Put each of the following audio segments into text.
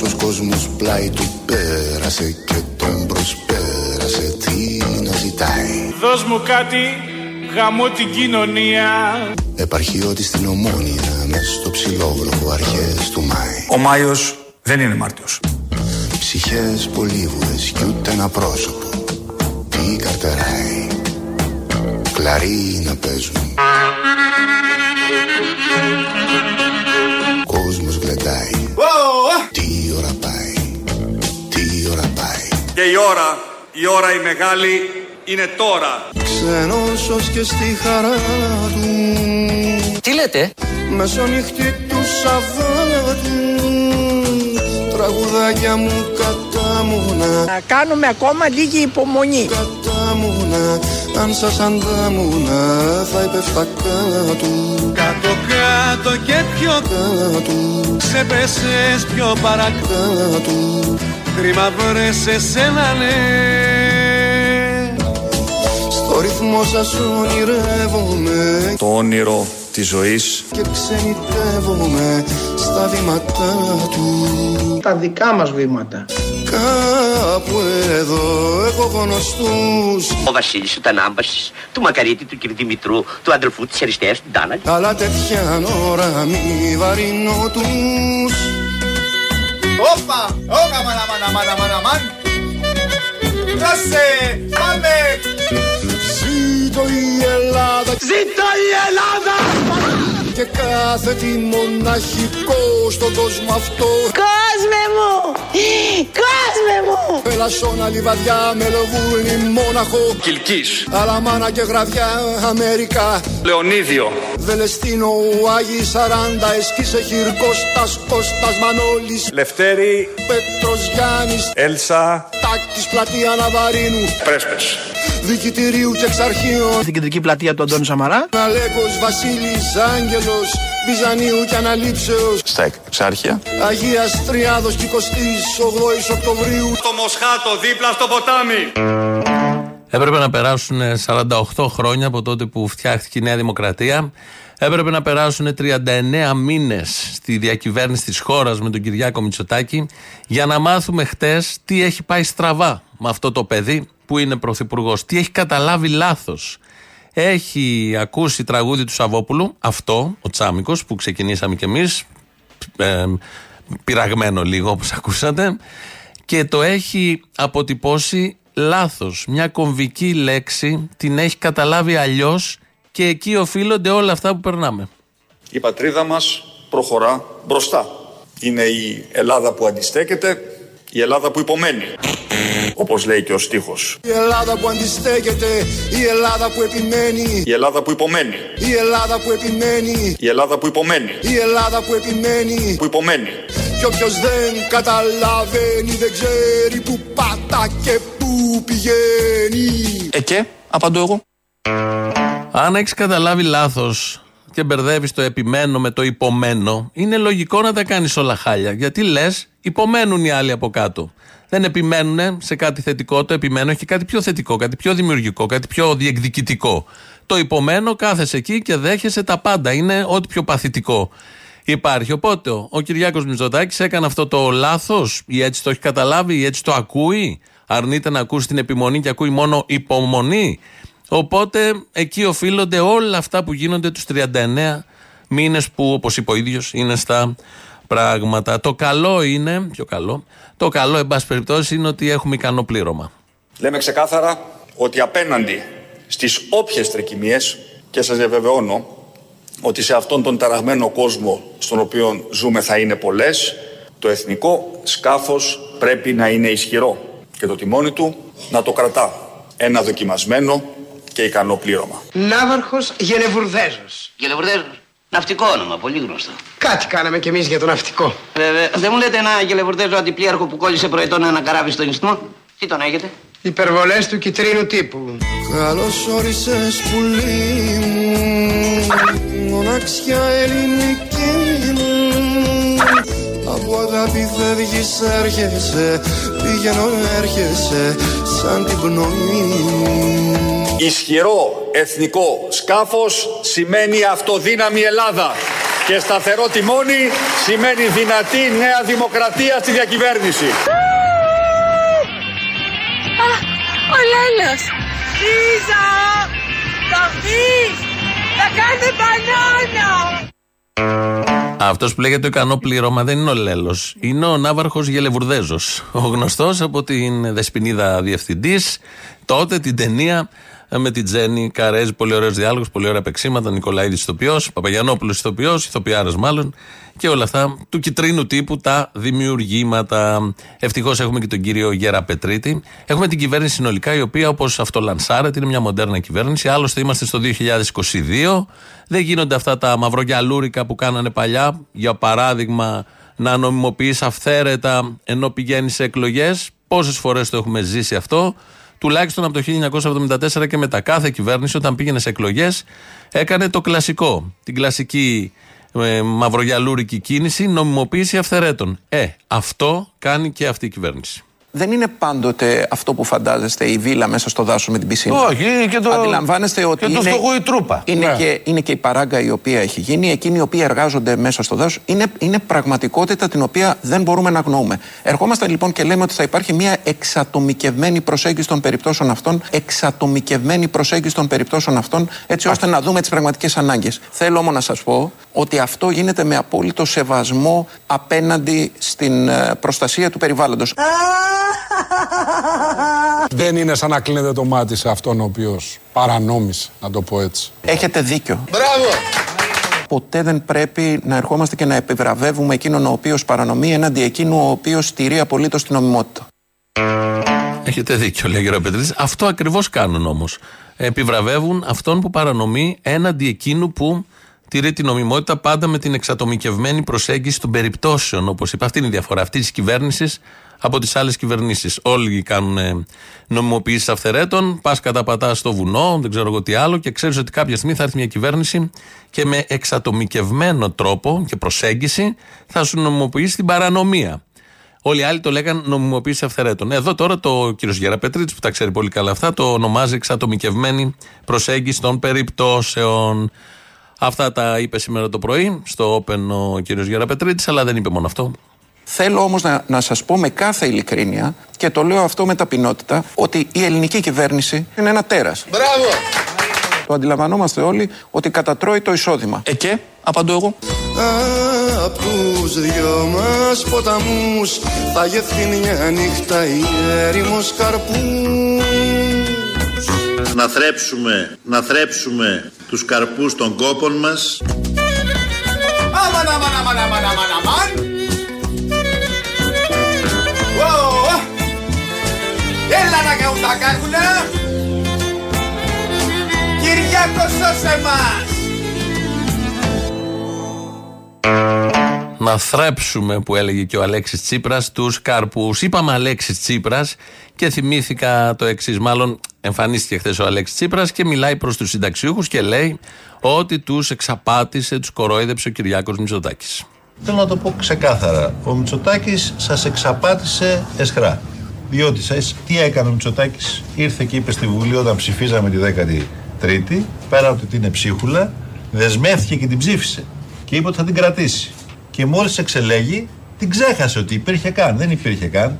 Τόσος κόσμος πλάι του πέρασε και τον προσπέρασε. Τι να ζητάει; Δώσ' μου κάτι γαμώ την κοινωνία. Επαρχιώτη στην Ομόνια μες στο ψηλόβροχο αρχές του Μάη. Ο Μάιος δεν είναι Μάρτιος. Ψυχές πολύβουες κι ούτε ένα πρόσωπο. Τι καρτεράει; Κλαρί να παίζουν Και η ώρα, η ώρα η μεγάλη είναι τώρα. Ξενώσος και στη χαρά του. Τι λέτε; Μεσονυχτή του Σαββάτου. Τραγουδάκια μου κατάμουνα Να κάνουμε ακόμα λίγη υπομονή. Κατάμουνα Αν σας αντάμουνα θα υπέφτα κάτω Κάτω κάτω και πιο Κάτω ξεπέσες πιο παρακάτω Κάτω Κρίμα βρες σε σένα ναι Στο ρυθμό σας ονειρεύομαι Το όνειρο της ζωής Και ξενιτεύομαι στα βήματά του Τα δικά μας βήματα. Κάπου εδώ έχω γνωστούς Ο Βασίλης ο Τανάμπασης, του Μακαρίτη, του κ. Δημητρού, του αδελφού της Αριστείας, του Ντάνα. Αλλά τέτοια ώρα μη βαρύνω τους Όπα, όπα μάνα μάνα μάνα μάνα μάν Δώσε, πάμε Ζήτω η Ελλάδα Ζήτω η Ελλάδα και κάθε τι μοναχικό στον κόσμο αυτό. Κόσμε μου! Κόσμε μου! Πελασσόνα, λιβαδιά, μελοβούνι, μόναχο. Κιλκής, Αλαμάνα και γραβιά, Αμερικά. Λεωνίδιο. Βελεστίνο, Άγιοι Σαράντα, Εσκίσε Χιρκώστας, Κώστας Μανώλης Λευτέρη, Πέτρος Γιάννης, Έλσα, Τάκης Πλατεία Ναβαρίνου. Πρέσπες Δικητηρίου και εξαρχείων. Στην κεντρική πλατεία του Αντώνη Σαμαρά. Αλέκος Βασίλης Άγγελος Βυζανίου και Αναλήψεως. Στα εξάρχεια. Αγίας Τριάδος και 28 Οκτωβρίου. Το Μοσχάτο δίπλα στο ποτάμι. Έπρεπε να περάσουν 48 χρόνια από τότε που φτιάχτηκε η Νέα Δημοκρατία. Έπρεπε να περάσουν 39 μήνες στη διακυβέρνηση της χώρας με τον Κυριάκο Μητσοτάκη για να μάθουμε χτες τι έχει πάει στραβά με αυτό το παιδί που είναι πρωθυπουργός. Τι έχει καταλάβει λάθος. Έχει ακούσει τραγούδι του Σαββόπουλου, αυτό, ο Τσάμικος, που ξεκινήσαμε κι εμείς, ε, πειραγμένο λίγο όπως ακούσατε, και το έχει αποτυπώσει λάθος. Μια κομβική λέξη την έχει καταλάβει αλλιώς και εκεί οφείλονται όλα αυτά που περνάμε. Η πατρίδα μας προχωρά μπροστά. Είναι η Ελλάδα που αντιστέκεται Η Ελλάδα που υπομένει. Όπως λέει και ο στίχος. Η Ελλάδα που αντιστέκεται, η Ελλάδα που επιμένει. Η Ελλάδα που υπομένει. Η Ελλάδα που επιμένει. Η Ελλάδα που υπομένει. Η Ελλάδα που επιμένει. Που υπομένει. Κι όποιος δεν καταλαβαίνει δεν ξέρει που πατά και που πηγαίνει. Ε και, απαντώ εγώ. Αν έχεις καταλάβει λάθος και μπερδεύεις το επιμένω με το υπομένω, είναι λογικό να τα κάνεις όλα χάλια. Γιατί λες, υπομένουν οι άλλοι από κάτω. Δεν επιμένουν σε κάτι θετικό, το επιμένω έχει κάτι πιο θετικό, κάτι πιο δημιουργικό, κάτι πιο διεκδικητικό. Το υπομένω, κάθεσαι εκεί και δέχεσαι τα πάντα. Είναι ό,τι πιο παθητικό υπάρχει. Οπότε ο Κυριάκος Μητσοτάκης έκανε αυτό το λάθος ή έτσι το έχει καταλάβει ή έτσι το ακούει; Αρνείται να ακούσει την επιμονή και ακούει μόνο υπομονή; Οπότε εκεί οφείλονται όλα αυτά που γίνονται τους 39 μήνες που όπως είπε ο ίδιος είναι στα πράγματα. Το καλό είναι, πιο καλό, το καλό εν πάση περιπτώσει είναι ότι έχουμε ικανό πλήρωμα. Λέμε ξεκάθαρα ότι απέναντι στις όποιες τρεκυμίες και σας διαβεβαιώνω ότι σε αυτόν τον ταραγμένο κόσμο στον οποίο ζούμε θα είναι πολλές το εθνικό σκάφος πρέπει να είναι ισχυρό και το τιμόνι του να το κρατά ένα δοκιμασμένο και ικανό πλήρωμα. Ναύαρχος Γενεβουρδέζος. Γελεβουρδέζος. Ναυτικό όνομα, πολύ γνωστό. Κάτι κάναμε κι εμείς για το ναυτικό. Βέβαια, δεν μου λέτε ένα γελεβουρδέζο αντιπλήρχο που κόλλησε προετών ένα καράβι στο νησμό. Τι τον έχετε; Υπερβολές του κυτρίνου τύπου. Καλώς όρισες πουλί μου Μοναξιά ελληνική μου Από αγάπη φεύγεις έρχεσαι Πηγαίνω έρχεσαι σαν την πνοή μου Ισχυρό εθνικό σκάφος σημαίνει αυτοδύναμη Ελλάδα. Και σταθερό τιμόνι σημαίνει δυνατή νέα δημοκρατία στη διακυβέρνηση. Ο Λέλος! Λίζα! Θα βγεις! Θα κάνετε μπανάνα! Αυτός που λέγεται το ικανό πλήρωμα δεν είναι ο Λέλος. Είναι ο Ναύαρχος Γελεβουρδέζος. Ο γνωστός από την Δεσπινίδα Διευθυντής, τότε την ταινία με την Τζέννη Καρέζ. Πολύ ωραίος διάλογος, πολύ ωραία παίξήματα. Νικολαίδη ηθοποιός, Παπαγιανόπουλος ηθοποιός, ηθοποιάρας μάλλον. Και όλα αυτά του κυτρίνου τύπου τα δημιουργήματα. Ευτυχώς έχουμε και τον κύριο Γέρα Πετρίτη. Έχουμε την κυβέρνηση συνολικά, η οποία όπως αυτό λανσάρεται είναι μια μοντέρνα κυβέρνηση. Άλλωστε είμαστε στο 2022. Δεν γίνονται αυτά τα μαυρογιαλούρικα που κάνανε παλιά. Για παράδειγμα, να νομιμοποιείς αυθαίρετα ενώ πηγαίνεις σε εκλογές. Πόσες φορές το έχουμε ζήσει αυτό. Τουλάχιστον από το 1974 και μετά. Κάθε κυβέρνηση, όταν πήγαινε σε εκλογές, έκανε το κλασικό. Την κλασική ε, μαυρογιαλούρικη κίνηση, νομιμοποίηση αυθαιρέτων. Ε, αυτό κάνει και αυτή η κυβέρνηση. Δεν είναι πάντοτε αυτό που φαντάζεστε η βίλα μέσα στο δάσο με την πισίνα. Όχι, είναι και το- Αντιλαμβάνεστε ότι. και το είναι, φτωχό η τρούπα. Είναι, Ναι. και, είναι και η παράγκα η οποία έχει γίνει, εκείνοι οι οποίοι εργάζονται μέσα στο δάσο. Είναι, είναι πραγματικότητα την οποία δεν μπορούμε να αγνοούμε. Ερχόμαστε λοιπόν και λέμε ότι θα υπάρχει μια εξατομικευμένη προσέγγιση των περιπτώσεων αυτών, εξατομικευμένη προσέγγιση των περιπτώσεων αυτών, έτσι ώστε να δούμε τις πραγματικές ανάγκες. Θέλω όμω να σας πω ότι αυτό γίνεται με απόλυτο σεβασμό απέναντι στην ε, προστασία του περιβάλλοντος. Δεν είναι σαν να κλείνετε το μάτι σε αυτόν ο οποίος παρανόμησε, να το πω έτσι. Έχετε δίκιο. Μπράβο! Ποτέ δεν πρέπει να ερχόμαστε και να επιβραβεύουμε εκείνον ο οποίος παρανομεί έναντι εκείνου ο οποίος στηρεί απολύτως την νομιμότητα. Έχετε δίκιο, λέει ο κ. Πετρίτης. Αυτό ακριβώς κάνουν όμως. Επιβραβεύουν αυτόν που παρανομεί έναντι εκείνου που τηρεί την νομιμότητα πάντα με την εξατομικευμένη προσέγγιση των περιπτώσεων. Όπως είπα, αυτή είναι η διαφορά αυτή της κυβέρνησης από τις άλλες κυβερνήσεις. Όλοι κάνουν νομιμοποιήσει αυθαιρέτων, πας καταπατάς στο βουνό, δεν ξέρω εγώ τι άλλο, και ξέρεις ότι κάποια στιγμή θα έρθει μια κυβέρνηση και με εξατομικευμένο τρόπο και προσέγγιση θα σου νομιμοποιήσει την παρανομία. Όλοι οι άλλοι το λέγαν νομιμοποίηση αυθαιρέτων. Εδώ τώρα το κύριος Γεραπετρίτης, που τα ξέρει πολύ καλά αυτά, το ονομάζει εξατομικευμένη προσέγγιση των περιπτώσεων. Αυτά τα είπε σήμερα το πρωί στο Open ο κύριος Γεραπετρίτης, αλλά δεν είπε μόνο αυτό. Θέλω όμως να, να σας πω με κάθε ειλικρίνεια και το λέω αυτό με ταπεινότητα ότι η ελληνική κυβέρνηση είναι ένα τέρας. Μπράβο! Το αντιλαμβανόμαστε όλοι ότι κατατρώει το εισόδημα. Ε και, απαντώ εγώ. Απ' τους δυο μας ποταμούς θα γευθεί μια νύχτα η έρημος καρπούς να θρέψουμε, να θρέψουμε τους καρπούς των κόπων μας Αμαν, αμαν, αμαν, αμαν, αμαν, αμαν Έλα να κάνουν τα κάκουνα Κυριάκο σώσε μας Να θρέψουμε, που έλεγε και ο Αλέξης Τσίπρας, τους καρπούς. Είπαμε Αλέξης Τσίπρας και θυμήθηκα το εξής. Μάλλον εμφανίστηκε χθες ο Αλέξης Τσίπρας και μιλάει προς τους συνταξιούχους και λέει ότι τους εξαπάτησε, τους κορόιδεψε ο Κυριάκος Μητσοτάκης. Θέλω να το πω ξεκάθαρα. Ο Μητσοτάκης σας εξαπάτησε εσχρά. Διότι σας, τι έκανε ο Μητσοτάκης, ήρθε και είπε στη Βουλή όταν ψηφίζαμε τη 13η, πέρα ότι είναι ψίχουλα, δεσμεύτηκε και την ψήφισε. Και είπε ότι θα την κρατήσει. Και μόλις εξελέγει, την ξέχασε ότι υπήρχε καν. Δεν υπήρχε καν.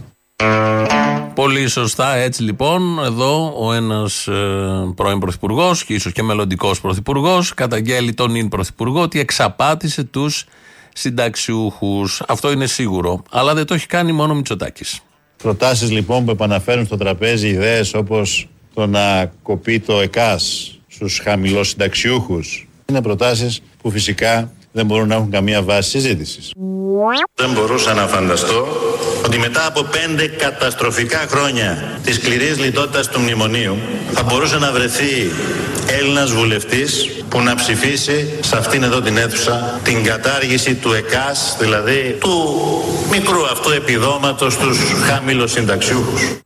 Πολύ σωστά, έτσι λοιπόν, εδώ ο ένας ε, πρώην πρωθυπουργός και ίσως και μελλοντικός πρωθυπουργός καταγγέλει τον ίν πρωθυπουργό ότι εξαπάτησε τους συνταξιούχους. Αυτό είναι σίγουρο. Αλλά δεν το έχει κάνει μόνο ο Μητσοτάκης. Προτάσεις λοιπόν που επαναφέρουν στο τραπέζι ιδέες όπως το να κοπεί το ΕΚΑΣ στους χαμηλοσυνταξιούχους είναι προτάσεις που φυσικά δεν μπορούν να έχουν καμία βάση συζήτησης. Δεν μπορούσα να φανταστώ ότι μετά από πέντε καταστροφικά χρόνια της σκληρής λιτότητας του μνημονίου θα μπορούσε να βρεθεί Έλληνας βουλευτής που να ψηφίσει σε αυτήν εδώ την αίθουσα την κατάργηση του ΕΚΑΣ, δηλαδή του μικρού αυτού επιδόματος στους χαμηλοσυνταξιούχους.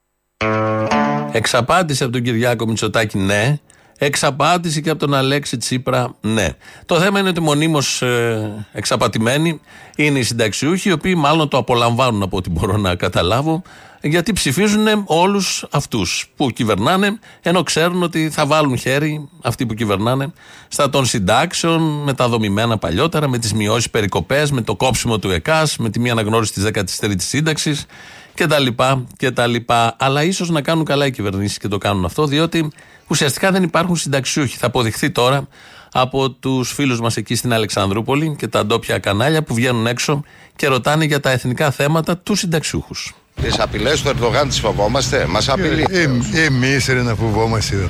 Εξαπάτησε από τον Κυριάκο Μητσοτάκη, ναι. Εξαπάτηση και από τον Αλέξη Τσίπρα, ναι. Το θέμα είναι ότι μονίμως ε, εξαπατημένοι είναι οι συνταξιούχοι, οι οποίοι μάλλον το απολαμβάνουν από ό,τι μπορώ να καταλάβω, γιατί ψηφίζουν όλους αυτούς που κυβερνάνε, ενώ ξέρουν ότι θα βάλουν χέρι αυτοί που κυβερνάνε στα των συντάξεων, με τα δομημένα παλιότερα, με τις μειώσεις περικοπές, με το κόψιμο του ΕΚΑΣ, με τη μία αναγνώριση της 13η σύνταξης κτλ. Αλλά ίσως να κάνουν καλά οι κυβερνήσεις και το κάνουν αυτό, διότι ουσιαστικά δεν υπάρχουν συνταξιούχοι. Θα αποδειχθεί τώρα από τους φίλους μας εκεί στην Αλεξανδρούπολη και τα ντόπια κανάλια που βγαίνουν έξω και ρωτάνε για τα εθνικά θέματα τους συνταξιούχους. Τις απειλές του Ερντογάν τις φοβόμαστε, μας απειλεί. Ε, Εμείς ρε να φοβόμαστε.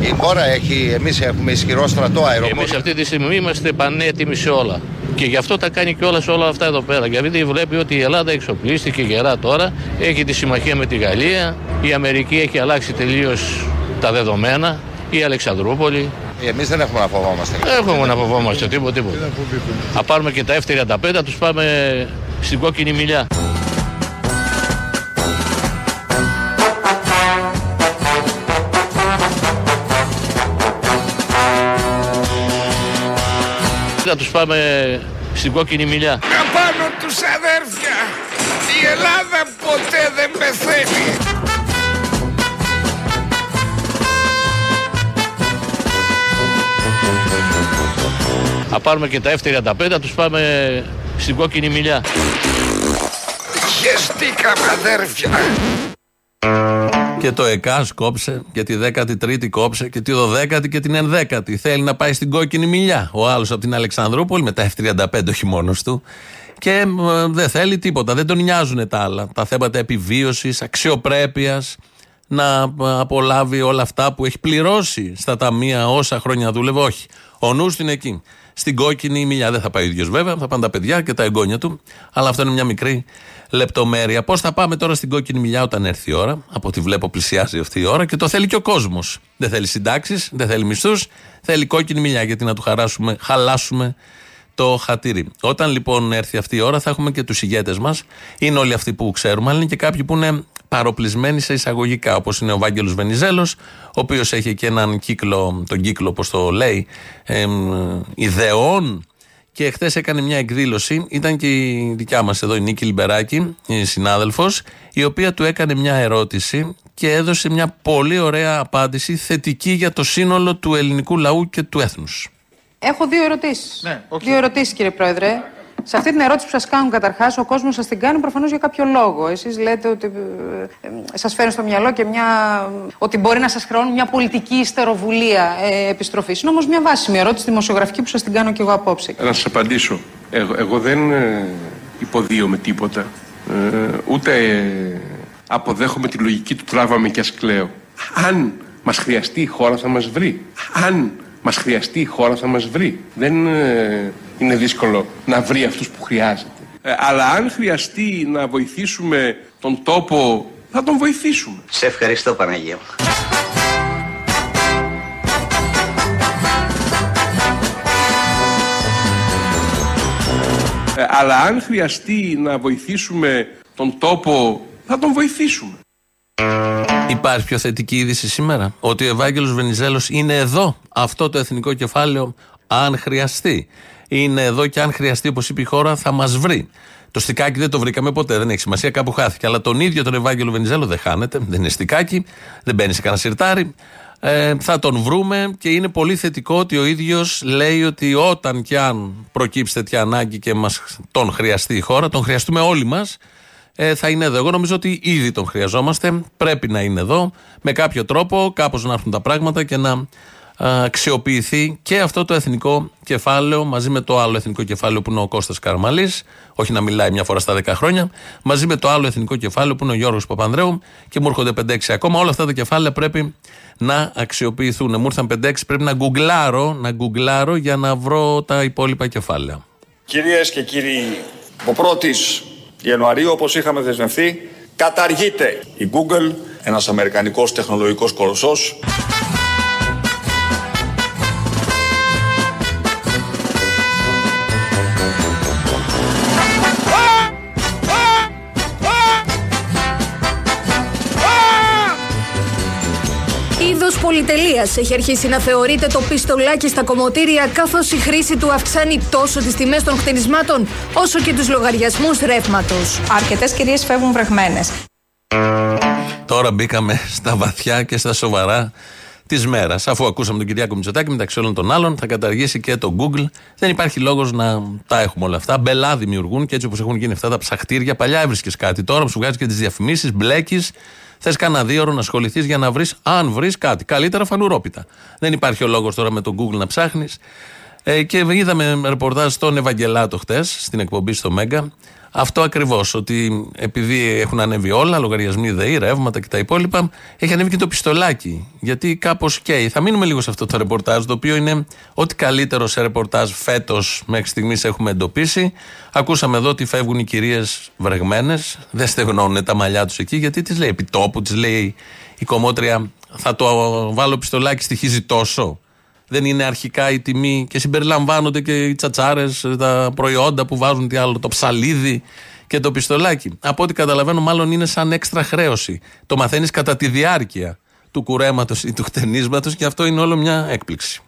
Η χώρα έχει, εμείς έχουμε ισχυρό στρατό αεροπορικό. Εμείς αυτή τη στιγμή είμαστε πανέτοιμοι σε όλα. Και γι' αυτό τα κάνει κιόλας όλα αυτά εδώ πέρα. Γιατί βλέπει ότι η Ελλάδα εξοπλίστηκε γερά τώρα, έχει τη συμμαχία με τη Γαλλία, η Αμερική έχει αλλάξει τελείως τα δεδομένα, η Αλεξανδρούπολη. Εμείς δεν έχουμε να φοβόμαστε. Δεν έχουμε να φοβόμαστε τίποτα. τίποτα. Θα πάρουμε και τα F-35, τους πάμε στην κόκκινη μιλιά. Τους πάμε στην κόκκινη μιλιά. Απάνω τους αδέρφια. Η Ελλάδα ποτέ δεν πεθαίνει. Θα πάρουμε και τα F-35, θα τους πάμε στην κόκκινη μιλιά. Χεστήκαμε αδέρφια. Και το ΕΚΑΣ κόψε και τη 13η κόψε και τη 12η και την 11η. Θέλει να πάει στην κόκκινη μιλιά. Ο άλλος από την Αλεξανδρούπολη με τα F35, όχι μόνος του. Και ε, δεν θέλει τίποτα. Δεν τον νοιάζουν τα άλλα. Τα θέματα επιβίωσης, αξιοπρέπειας. Να ε, απολάβει όλα αυτά που έχει πληρώσει στα ταμεία όσα χρόνια δούλευε. Όχι. Ο νους του είναι εκεί. Στην κόκκινη μιλιά δεν θα πάει ο ίδιος βέβαια, θα πάνε τα παιδιά και τα εγγόνια του. Αλλά αυτό είναι μια μικρή λεπτομέρεια. Πώς θα πάμε τώρα στην κόκκινη μιλιά όταν έρθει η ώρα, από ό,τι βλέπω πλησιάζει αυτή η ώρα και το θέλει και ο κόσμος. Δεν θέλει συντάξεις, δεν θέλει μισθούς, θέλει κόκκινη μιλιά γιατί να του χαράσουμε, χαλάσουμε το χατήρι. Όταν λοιπόν έρθει αυτή η ώρα θα έχουμε και τους ηγέτες μας. Είναι όλοι αυτοί που ξέρουμε, αλλά είναι και κάποιοι που είναι παροπλισμένοι σε εισαγωγικά, όπως είναι ο Βάγγελος Βενιζέλος, ο οποίος έχει και έναν κύκλο, τον κύκλο, όπως το λέει, εμ, ιδεών. Και χθες έκανε μια εκδήλωση, ήταν και η δικιά μας εδώ η Νίκη Λιμπεράκη, η συνάδελφος, η οποία του έκανε μια ερώτηση και έδωσε μια πολύ ωραία απάντηση θετική για το σύνολο του ελληνικού λαού και του έθνους. Έχω δύο ερωτήσεις. Ναι, όχι. Δύο ερωτήσεις, κύριε Πρόεδρε. Σε αυτή την ερώτηση που σας κάνουν καταρχάς, ο κόσμος σας την κάνει προφανώς για κάποιο λόγο. Εσείς λέτε ότι σας φέρνει στο μυαλό και μια. ότι μπορεί να σας χρεώνει μια πολιτική ιστεροβουλία ε, επιστροφής. Είναι όμως μια βάσιμη ερώτηση δημοσιογραφική που σας την κάνω και εγώ απόψε. Να σας απαντήσω. Εγώ, εγώ δεν ε, υποδίωμαι τίποτα. Ε, ούτε ε, αποδέχομαι τη λογική του τράβαμε και ας κλαίω. Αν μας χρειαστεί η χώρα θα μας βρει. Αν μας χρειαστεί η χώρα θα μας βρει. Δεν ε, είναι δύσκολο να βρει αυτούς που χρειάζεται. Ε, αλλά αν χρειαστεί να βοηθήσουμε τον τόπο θα τον βοηθήσουμε. Σε ευχαριστώ Παναγία μου. Ε, αλλά αν χρειαστεί να βοηθήσουμε τον τόπο θα τον βοηθήσουμε. Υπάρχει πιο θετική είδηση σήμερα; Ότι ο Ευάγγελος Βενιζέλος είναι εδώ. Αυτό το εθνικό κεφάλαιο, αν χρειαστεί. Είναι εδώ και αν χρειαστεί, όπως είπε η χώρα, θα μας βρει. Το στικάκι δεν το βρήκαμε ποτέ, δεν έχει σημασία, κάπου χάθηκε. Αλλά τον ίδιο τον Ευάγγελο Βενιζέλο δεν χάνεται, δεν είναι στικάκι, δεν μπαίνει σε κανένα σιρτάρι. Ε, θα τον βρούμε και είναι πολύ θετικό ότι ο ίδιος λέει ότι όταν και αν προκύψει τέτοια ανάγκη και μας τον χρειαστεί η χώρα, τον χρειαστούμε όλοι μας, ε, θα είναι εδώ. Εγώ νομίζω ότι ήδη τον χρειαζόμαστε. Πρέπει να είναι εδώ με κάποιο τρόπο, κάπως να έρθουν τα πράγματα και να α, αξιοποιηθεί και αυτό το εθνικό κεφάλαιο μαζί με το άλλο εθνικό κεφάλαιο που είναι ο Κώστας Καρμαλής όχι να μιλάει μια φορά στα 10 χρόνια, μαζί με το άλλο εθνικό κεφάλαιο που είναι ο Γιώργος Παπανδρέου και μου έρχονται 5-6 ακόμα. Όλα αυτά τα κεφάλαια πρέπει να αξιοποιηθούν. Μου ήρθαν 5-6, πρέπει να γκουγκλάρω, να γκουγκλάρω για να βρω τα υπόλοιπα κεφάλαια. Κυρίες και κύριοι, ο 1ης Ιανουαρίου, όπως είχαμε δεσμευθεί, καταργείται η Google, ένας αμερικανικός τεχνολογικός κολοσσός. Είδος πολυτελεία έχει αρχίσει να θεωρείται το πιστολάκι στα κομμωτήρια, καθώς η χρήση του αυξάνει τόσο τις τιμές των χτενισμάτων, όσο και τους λογαριασμούς ρεύματος. Αρκετές κυρίες φεύγουν βρεγμένε. Τώρα μπήκαμε στα βαθιά και στα σοβαρά της μέρας. Αφού ακούσαμε τον Κυριάκο Μητσοτάκη, μεταξύ όλων των άλλων, θα καταργήσει και το Google. Δεν υπάρχει λόγος να τα έχουμε όλα αυτά. Μπελά δημιουργούν και έτσι όπως έχουν γίνει αυτά τα ψαχτήρια. Παλιά έβρισκες κάτι. Τώρα που σου βγάζει και τις διαφημίσεις, μπλέκεις. Θες κανένα δύο ώρο να ασχοληθείς για να βρεις, αν βρεις κάτι. Καλύτερα φανουρόπιτα. Δεν υπάρχει ο λόγος τώρα με το Google να ψάχνεις. Ε, και είδαμε ρεπορτάζ στον Ευαγγελάτο χτες στην εκπομπή στο Μέγκα. Αυτό ακριβώς. Ότι επειδή έχουν ανέβει όλα, λογαριασμοί ΔΕΗ, ρεύματα και τα υπόλοιπα, έχει ανέβει και το πιστολάκι. Γιατί κάπως καίει. Θα μείνουμε λίγο σε αυτό το ρεπορτάζ, το οποίο είναι ό,τι καλύτερο σε ρεπορτάζ φέτος μέχρι στιγμής έχουμε εντοπίσει. Ακούσαμε εδώ ότι φεύγουν οι κυρίες βρεγμένες, δεν στεγνώνουν τα μαλλιά τους εκεί, γιατί τις λέει, επιτόπου, τη λέει η κομμότρια, θα το βάλω πιστολάκι, στοιχίζει τόσο. Δεν είναι αρχικά η τιμή και συμπεριλαμβάνονται και οι τσατσάρες, τα προϊόντα που βάζουν τι άλλο, το ψαλίδι και το πιστολάκι. Από ό,τι καταλαβαίνω, μάλλον είναι σαν έξτρα χρέωση. Το μαθαίνεις κατά τη διάρκεια του κουρέματος ή του χτενίσματος και αυτό είναι όλο μια έκπληξη.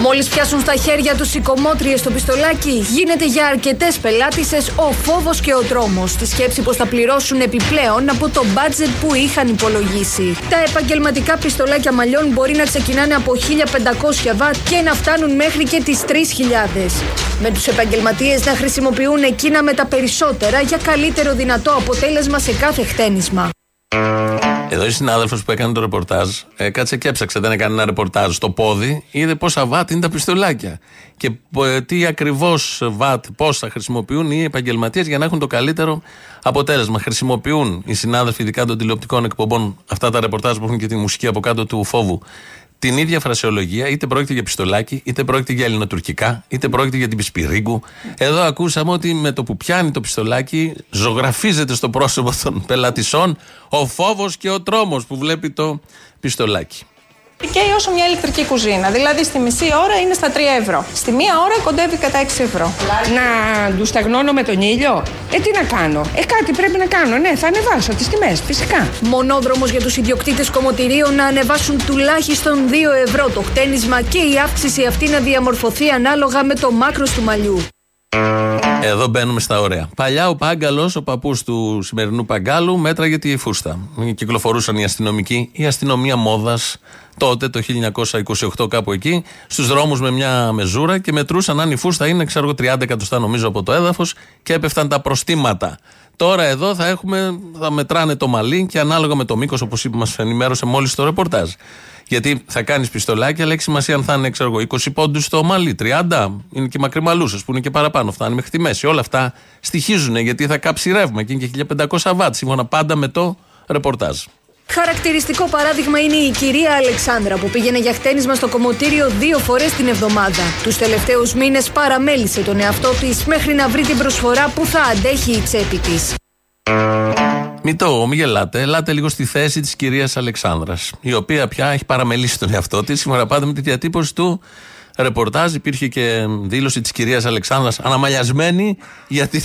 Μόλις πιάσουν στα χέρια τους οι κομμότριες στο πιστολάκι, γίνεται για αρκετές πελάτησες ο φόβος και ο τρόμος. Στη σκέψη πως θα πληρώσουν επιπλέον από το μπάτζετ που είχαν υπολογίσει. Τα επαγγελματικά πιστολάκια μαλλιών μπορεί να ξεκινάνε από 1500 βατ και να φτάνουν μέχρι και τις 3000. Με τους επαγγελματίες να χρησιμοποιούν εκείνα με τα περισσότερα για καλύτερο δυνατό αποτέλεσμα σε κάθε χτένισμα. Εδώ η συνάδελφος που έκανε το ρεπορτάζ ε, κάτσε και έψαξε, δεν έκανε ένα ρεπορτάζ στο πόδι, είδε πόσα βάτ είναι τα πιστολάκια. Και ε, τι ακριβώς βάτ, πόσα χρησιμοποιούν οι επαγγελματίες για να έχουν το καλύτερο αποτέλεσμα. Χρησιμοποιούν οι συνάδελφοι, ειδικά των τηλεοπτικών εκπομπών, αυτά τα ρεπορτάζ που έχουν και τη μουσική από κάτω του φόβου την ίδια φρασιολογία, είτε πρόκειται για πιστολάκι, είτε πρόκειται για ελληνοτουρκικά, είτε πρόκειται για την Πισπυρίγκου. Εδώ ακούσαμε ότι με το που πιάνει το πιστολάκι, ζωγραφίζεται στο πρόσωπο των πελατησών ο φόβος και ο τρόμος που βλέπει το πιστολάκι. Καίει όσο μια ηλεκτρική κουζίνα. Δηλαδή στη μισή ώρα είναι στα 3 ευρώ. Στη μία ώρα κοντεύει κατά 6 ευρώ. Να του σταγνώνω με τον ήλιο; Ε, τι να κάνω; Ε, κάτι πρέπει να κάνω. Ναι, θα ανεβάσω τις τιμές, φυσικά. Μονόδρομος για τους ιδιοκτήτες κομμωτηρίων να ανεβάσουν τουλάχιστον 2 ευρώ το χτένισμα και η αύξηση αυτή να διαμορφωθεί ανάλογα με το μάκρος του μαλλιού. Εδώ μπαίνουμε στα ωραία. Παλιά ο Πάγκαλος, ο παππούς του σημερινού Παγκάλου, μέτραγε τη φούστα. Κυκλοφορούσαν οι αστυνομικοί, η αστυνομία μόδας τότε, το 1928, κάπου εκεί, στους δρόμους με μια μεζούρα και μετρούσαν αν η φούστα είναι, ξέρω 30 εκατοστά νομίζω από το έδαφος και έπεφταν τα προστήματα. Τώρα εδώ θα, έχουμε, θα μετράνε το μαλλί και ανάλογα με το μήκος, όπως μας ενημέρωσε μόλις το ρεπορτάζ. Γιατί θα κάνεις πιστολάκι, αλλά έχει σημασία αν θα είναι ξέρω, 20 πόντους στο μαλλί, 30, είναι και μακριμαλούσε που είναι και παραπάνω, φτάνει μέχρι τη μέση. Όλα αυτά στοιχίζουν γιατί θα κάψει ρεύμα και είναι και 1500 βάτ, σύμφωνα πάντα με το ρεπορτάζ. Χαρακτηριστικό παράδειγμα είναι η κυρία Αλεξάνδρα που πήγαινε για χτένισμα στο κομμωτήριο δύο φορές την εβδομάδα. Τους τελευταίους μήνες παραμέλησε τον εαυτό της μέχρι να βρει την προσφορά που θα αντέχει η τσέπη της. Μην το μη γελάτε, ελάτε λίγο στη θέση της κυρίας Αλεξάνδρας, η οποία πια έχει παραμελήσει τον εαυτό της, σύμφωνα πάντα με τη διατύπωση του ρεπορτάζ. Υπήρχε και δήλωση της κυρίας Αλεξάνδρας αναμαλιασμένη, γιατί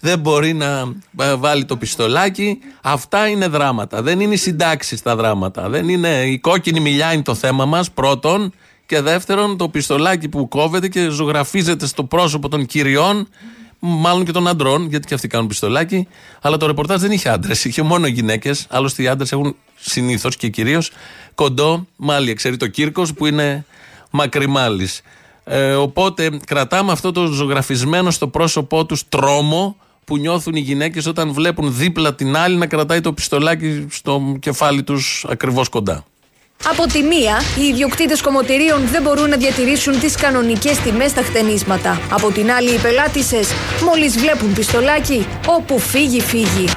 δεν μπορεί να ε, βάλει το πιστολάκι. Αυτά είναι δράματα. Δεν είναι οι συντάξεις τα δράματα. Δεν είναι η κόκκινη μιλιά είναι το θέμα μας, πρώτον. Και δεύτερον, το πιστολάκι που κόβεται και ζωγραφίζεται στο πρόσωπο των κυριών μάλλον και των αντρών, γιατί και αυτοί κάνουν πιστολάκι. Αλλά το ρεπορτάζ δεν είχε άντρες, είχε μόνο γυναίκες. Άλλωστε οι άντρες έχουν συνήθως και κυρίως κοντό μάλι. Ξέρει το Κύρκος που είναι μακριμάλης. Ε, οπότε κρατάμε αυτό το ζωγραφισμένο στο πρόσωπό τους τρόμο που νιώθουν οι γυναίκες όταν βλέπουν δίπλα την άλλη να κρατάει το πιστολάκι στο κεφάλι τους ακριβώς κοντά. Από τη μία, οι ιδιοκτήτες κομμωτηρίων δεν μπορούν να διατηρήσουν τις κανονικές τιμές στα χτενίσματα. Από την άλλη, οι πελάτησες, μόλις βλέπουν πιστολάκι, όπου φύγει, φύγει.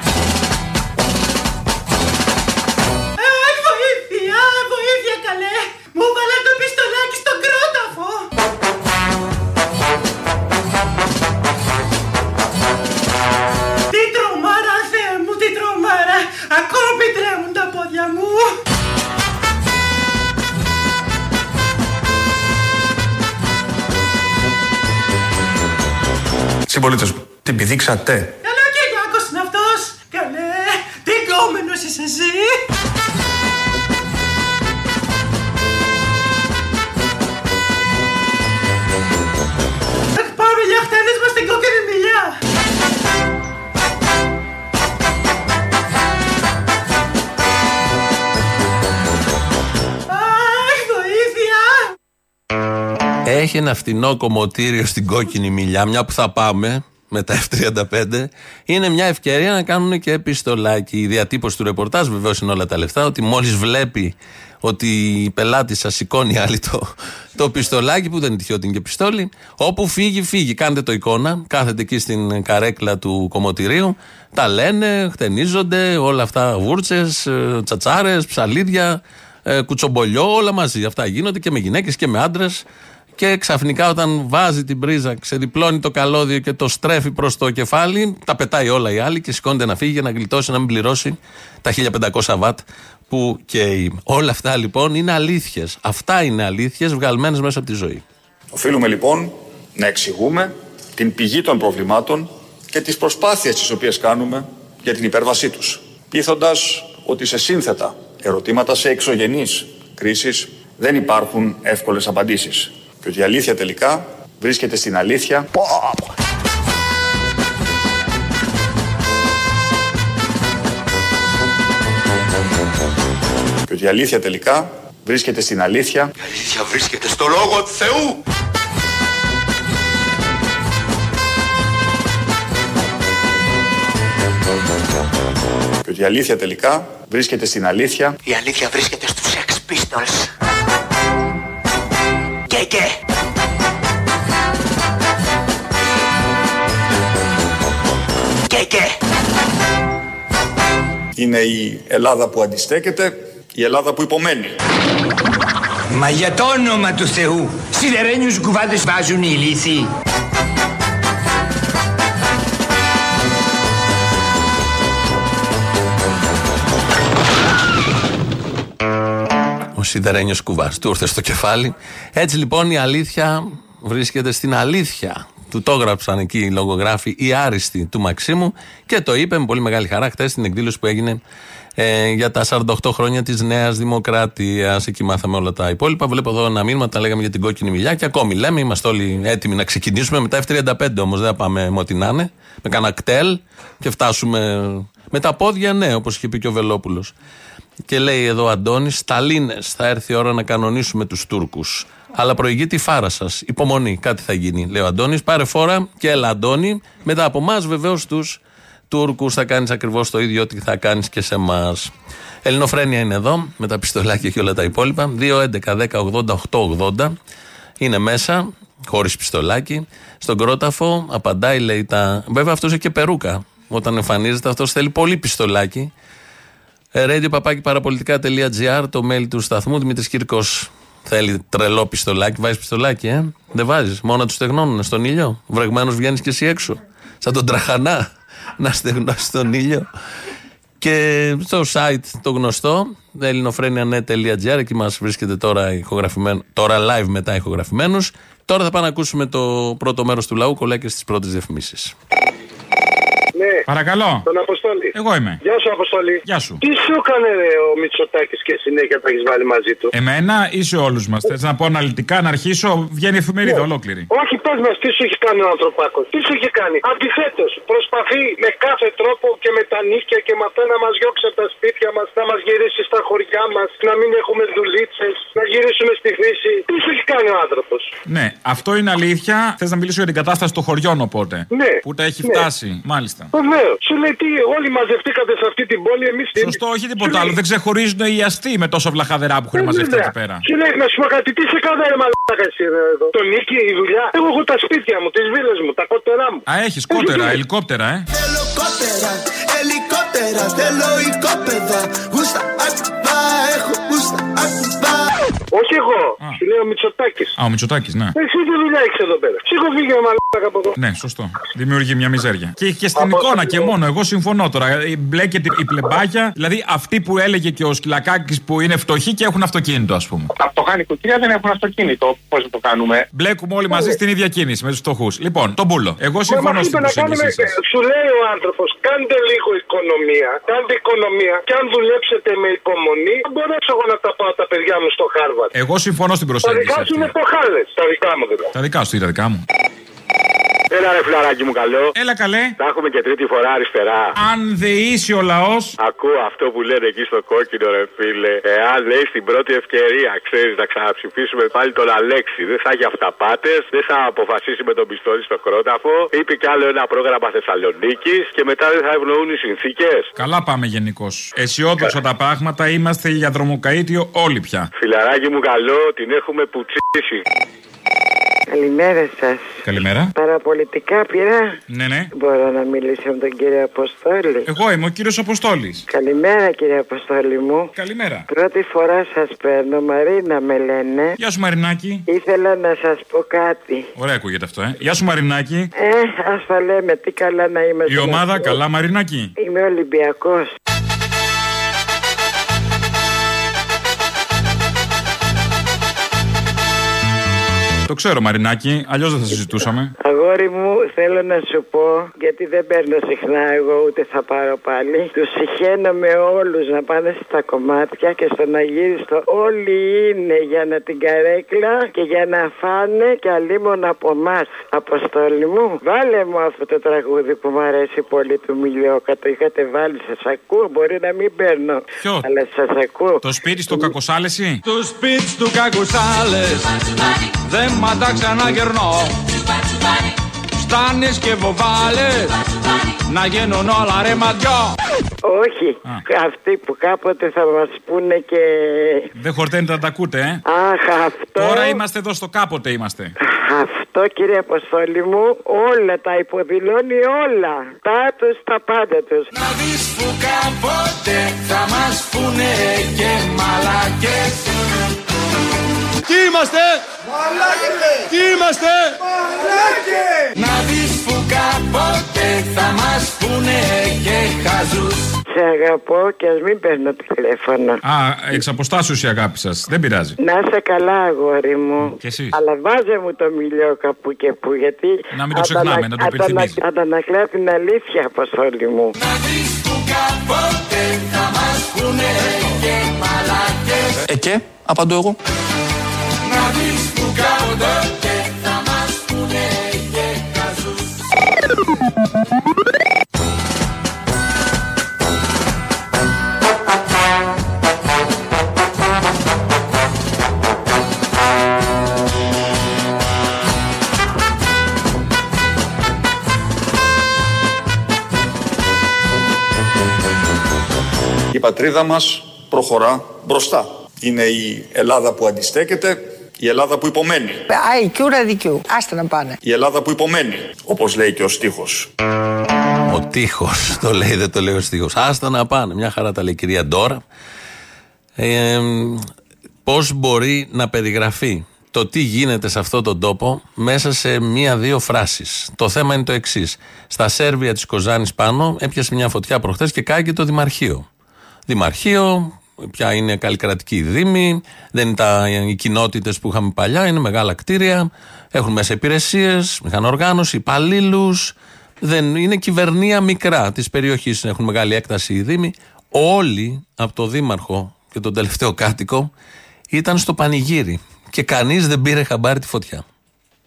Συμπολίτε μου, την πηδήξατε; Έχει ένα φτηνό κομμωτήριο στην κόκκινη μιλιά, μια που θα πάμε με τα F35, είναι μια ευκαιρία να κάνουν και επιστολάκι. Η διατύπωση του ρεπορτάζ βεβαίως είναι όλα τα λεφτά, ότι μόλις βλέπει ότι η πελάτη σας σηκώνει άλλη το, το πιστολάκι, που δεν είναι τυχαίο ότι είναι και πιστόλι, όπου φύγει, φύγει. Κάντε το εικόνα, κάθεται εκεί στην καρέκλα του κομμωτηρίου, τα λένε, χτενίζονται, όλα αυτά βούρτσες, τσατσάρες, ψαλίδια, ε, κουτσομπολιό, όλα μαζί. Αυτά γίνονται και με γυναίκες και με άντρες. Και ξαφνικά όταν βάζει την πρίζα, ξεδιπλώνει το καλώδιο και το στρέφει προς το κεφάλι, τα πετάει όλα οι άλλοι και σηκώνεται να φύγει για να γλιτώσει να μην πληρώσει τα 1500 βατ που καίει. Όλα αυτά λοιπόν είναι αλήθειες. Αυτά είναι αλήθειες βγαλμένες μέσα από τη ζωή. Οφείλουμε λοιπόν να εξηγούμε την πηγή των προβλημάτων και τις προσπάθειες τις οποίες κάνουμε για την υπέρβασή τους. Πείθοντας ότι σε σύνθετα ερωτήματα, σε εξωγενείς κρίσεις δεν υπάρχουν εύκολες απαντήσεις. Και ότι η αλήθεια τελικά βρίσκεται στην αλήθεια. Και ότι η αλήθεια τελικά βρίσκεται στην αλήθεια. Η αλήθεια βρίσκεται στο λόγο του Θεού. Και ότι η αλήθεια τελικά βρίσκεται στην αλήθεια. Η αλήθεια βρίσκεται στους Sex Pistols. Και και. Είναι η Ελλάδα που αντιστέκεται, η Ελλάδα που υπομένει. Μα για το όνομα του Θεού, σιδερένιους κουβάδες βάζουν οι ηλίθιοι. Ο σιδερένιος κουβάς. Του ήρθε στο κεφάλι. Έτσι λοιπόν η αλήθεια βρίσκεται στην αλήθεια. Του το έγραψαν εκεί οι λογογράφοι, οι άριστοι του Μαξίμου και το είπε με πολύ μεγάλη χαρά χθες στην εκδήλωση που έγινε ε, για τα 48 χρόνια της Νέας Δημοκρατίας. Εκεί μάθαμε όλα τα υπόλοιπα. Βλέπω εδώ ένα μήνυμα, τα λέγαμε για την κόκκινη μιλιά και ακόμη λέμε, είμαστε όλοι έτοιμοι να ξεκινήσουμε. Μετά F35 όμως δεν θα πάμε με ό,τι να είναι. Με κανένα κτέλ και φτάσουμε με τα πόδια, ναι, όπως είχε πει και ο Βελόπουλος. Και λέει εδώ ο Αντώνης, Σταλίνες, θα έρθει η ώρα να κανονίσουμε τους Τούρκους. Αλλά προηγεί τη φάρα σας. Υπομονή, κάτι θα γίνει, λέει ο Αντώνης. Πάρε φόρα και έλα, Αντώνη. Μετά από εμά, βεβαίως, τους Τούρκους θα κάνεις ακριβώς το ίδιο ότι θα κάνεις και σε εμά. Ελληνοφρένια είναι εδώ, με τα πιστολάκια και όλα τα υπόλοιπα. 2, 11, 10, 80, 8, 80. Είναι μέσα, χωρίς πιστολάκι. Στον κρόταφο απαντάει, λέει τα. Βέβαια, αυτός έχει και περούκα. Όταν εμφανίζεται, αυτός θέλει πολύ πιστολάκι. Radio το mail του σταθμού. Δημήτρης Κύρκος θέλει τρελό πιστολάκι. Βάζεις πιστολάκι, ε. Δεν βάζεις. Μόνο τους στεγνώνουν στον ήλιο. Βρεγμένος βγαίνεις και εσύ έξω. Σαν τον τραχανά να στεγνώσεις στον ήλιο. Και στο site το γνωστό, ελληνοφρένια.net.gr, εκεί μας βρίσκεται τώρα, ηχογραφημένο, τώρα live μετά ηχογραφημένους. Τώρα θα πάμε να ακούσουμε το πρώτο μέρος του λαού, κολλάει και στις πρώτες διαφημίσεις. Ναι. Παρακαλώ. Τον Αποστόλη. Εγώ είμαι. Γεια σου, Αποστόλη. Γεια σου. Τι σου έκανε ρε, ο Μητσοτάκης και συνέχεια τα έχεις βάλει μαζί του; Εμένα ή σε όλους μας. Θες να πω αναλυτικά να αρχίσω, βγαίνει εφημερίδα Ναι. ολόκληρη. Όχι, πες μας, τι σου έχει κάνει ο ανθρωπάκος; Τι σου έχει κάνει; Αντιθέτως, προσπαθεί με κάθε τρόπο και με τα νύχια και με αυτά να μας διώξει από τα σπίτια μας, να μας γυρίσει στα χωριά μας, να μην έχουμε δουλίτσες, να γυρίσουμε στη φύση. Τι σου έχει κάνει ο άνθρωπος; Ναι, αυτό είναι αλήθεια. Θες να μιλήσω για την κατάσταση των χωριών οπότε. Ναι. Που τα έχει Ναι. φτάσει. Μάλιστα. Βεβαίω. Σου λέει τι, όλοι μαζευτήκατε σε αυτή την πόλη, εμείς Σωστό, όχι τίποτα άλλο. Δεν ξεχωρίζουν οι αστεί με τόσο βλαχαδερά που έχουν μαζευτεί εκεί πέρα. Σου λέει να σου πω κάτι, τι σε κάνει ρε μαλάκα εσύ ρε, εδώ; Το νίκη, η δουλειά. Εγώ έχω τα σπίτια μου, τις βίλες μου, τα κότερά μου. Α, έχεις κότερα, ελικόπτερα, ε. Κότερα, ελικόπτερα, θέλω οικόπεδα. Γούστα ακουμπά, έχω γούστα ακουμπά. Όχι εγώ, σου λέει ο Μητσοτάκης. Α, ο Μητσοτάκης, ναι. Εσύ τι δουλειά έχεις εδώ πέρα. Σήκω φύγε μαλάκα από εδώ. Ναι, σωστό. Δημιουργεί μια μιζέρια. Και, και στην εικόνα και μόνο. Εγώ συμφωνώ τώρα. Ε, Μπλέκεται η πλεμπάκια. Δηλαδή αυτοί που έλεγε και ο Σκυλακάκης που είναι φτωχοί και έχουν αυτοκίνητο, ας πούμε. Τα φτωχά νοικοκυριά δεν έχουν αυτοκίνητο. Πώς θα το κάνουμε; Μπλέκουμε όλοι μαζί στην ίδια κίνηση με τους φτωχούς. Λοιπόν, τον πούλο. Εγώ Μα συμφωνώ μας στην είπε να κάνουμε, προσέγγιση σας. σου λέει ο άνθρωπος, κάντε λίγο οικονομία. Κάντε οικονομία. Και αν δουλέψετε με υπομονή, θα μπορέσω εγώ να τα πάω τα παιδιά μου στο Χάρβαρντ. Εγώ συμφωνώ στην Τα προσέγγιση δικά σου αυτή. είναι μποχάλε. Τα δικά μου δηλαδή. Τα δικά σου, τι τα δικά μου. Έλα ρε φιλαράκι μου καλό. Έλα καλέ. Τα έχουμε και τρίτη φορά αριστερά. Αν δεήσει ο λαός. Ακούω αυτό που λένε εκεί στο κόκκινο ρε φίλε. Εάν λέει στην πρώτη ευκαιρία, ξέρεις, να ξαναψηφίσουμε πάλι τον Αλέξη. Δεν θα έχει αυταπάτες, δεν θα αποφασίσει με το πιστόλι στο κρόταφο. Είπε κι άλλο ένα πρόγραμμα Θεσσαλονίκης και μετά δεν θα ευνοούν οι συνθήκες. Καλά πάμε γενικώς. Αισιόδοξα τα πράγματα, είμαστε για δρομοκαίτιο όλοι πια. Φιλαράκι μου καλό, την έχουμε πουτσίσει. Καλημέρα σας. Καλημέρα. Παραπολιτικά πειρά. Ναι, ναι. Μπορώ να μιλήσω με τον κύριο Αποστόλη. Εγώ είμαι ο κύριος Αποστόλης. Καλημέρα κύριε Αποστόλη μου. Καλημέρα. Πρώτη φορά σας παίρνω, Μαρίνα με λένε. Γεια σου Μαρινάκη. Ήθελα να σας πω κάτι. Ωραία ακούγεται αυτό, ε. Γεια σου Μαρινάκη. Ε, ας τα λέμε, τι καλά να είμαστε. Η ομάδα καλά Μαρινάκη. Είμαι Ολυμπιακός. Το ξέρω Μαρινάκη, αλλιώς δεν θα συζητούσαμε. Αγόρι μου, θέλω να σου πω, γιατί δεν παίρνω συχνά εγώ ούτε θα πάρω πάλι. Τους συχαίνω με όλους να πάνε στα κομμάτια και στον Αγίριστο. Όλοι είναι για να την καρέκλα και για να φάνε και αλίμον από εμάς. Αποστόλη μου, βάλε μου αυτό το τραγούδι που μου αρέσει πολύ του Μιλιόκα. Το είχατε βάλει, σας ακούω. Μπορεί να μην παίρνω. Ποιο; Αλλά σας ακούω. Το σπίτι στο κακοσάλεση; Του σπίτι του κακουσάλε δεν μα τα ξαναγερνώ. Στάνες και βοβάλες να γίνουν όλα ρε ματιό. Όχι, αυτοί που κάποτε θα μας πούνε και. Δεν χορταίνετε να τα ακούτε, ε. Αχ, αυτό. Τώρα είμαστε εδώ στο κάποτε είμαστε. Αυτό κύριε Αποστόλη μου, όλα τα υποδηλώνει όλα. Τα τους, τα πάντα τους. Να δεις που κάποτε θα μας πούνε και μαλακές. Τι είμαστε! Μαλάκες! Τι είμαστε! Μαλάκες! Να δεις που κάποτε θα μας πούνε και χαζούς. Σε αγαπώ και ας μην παίρνω τηλέφωνο. Α, εξ αποστάσεως η αγάπη σας. Δεν πειράζει. Να είσαι καλά, αγόρι μου. Και εσείς. Αλλά βάζε μου το μιλιό κάπου και που, γιατί. Να μην το ξεχνάμε, να το υπενθυμίζει. Αντανακλά την αλήθεια, Αποστόλη μου. Να δεις που κάποτε θα μας πούνε και μαλακές. Ε, και, απαντώ εγώ. Να δεις που κάποτε θα μας πούνε και χαζούς. Η πατρίδα μας προχωρά μπροστά. Είναι η Ελλάδα που αντιστέκεται, η Ελλάδα που υπομένει. IQ ραδικιού. Άστα να πάνε. Η Ελλάδα που υπομένει, όπως λέει και ο στίχος. Ο τείχος το λέει, δεν το λέει ο στίχος. Άστα να πάνε. Μια χαρά τα λέει η κυρία Ντόρα. Ε, Πώς μπορεί να περιγραφεί το τι γίνεται σε αυτόν τον τόπο μέσα σε μία-δύο φράσεις; Το θέμα είναι το εξής. Στα Σέρβια της Κοζάνης πάνω έπιασε μια φωτιά προχθές και κάγει το Δημαρχείο. Δημαρχείο, πια είναι καλλικρατική δήμη, δεν είναι τα, οι κοινότητες που είχαμε παλιά, είναι μεγάλα κτίρια, έχουν μέσα υπηρεσίες, μηχανοργάνωση, υπαλλήλους. Δεν είναι κυβερνία μικρά της περιοχής. Έχουν μεγάλη έκταση οι Δήμοι. Όλοι από το Δήμαρχο και τον τελευταίο κάτοικο ήταν στο πανηγύρι. Και κανείς δεν πήρε χαμπάρι τη φωτιά.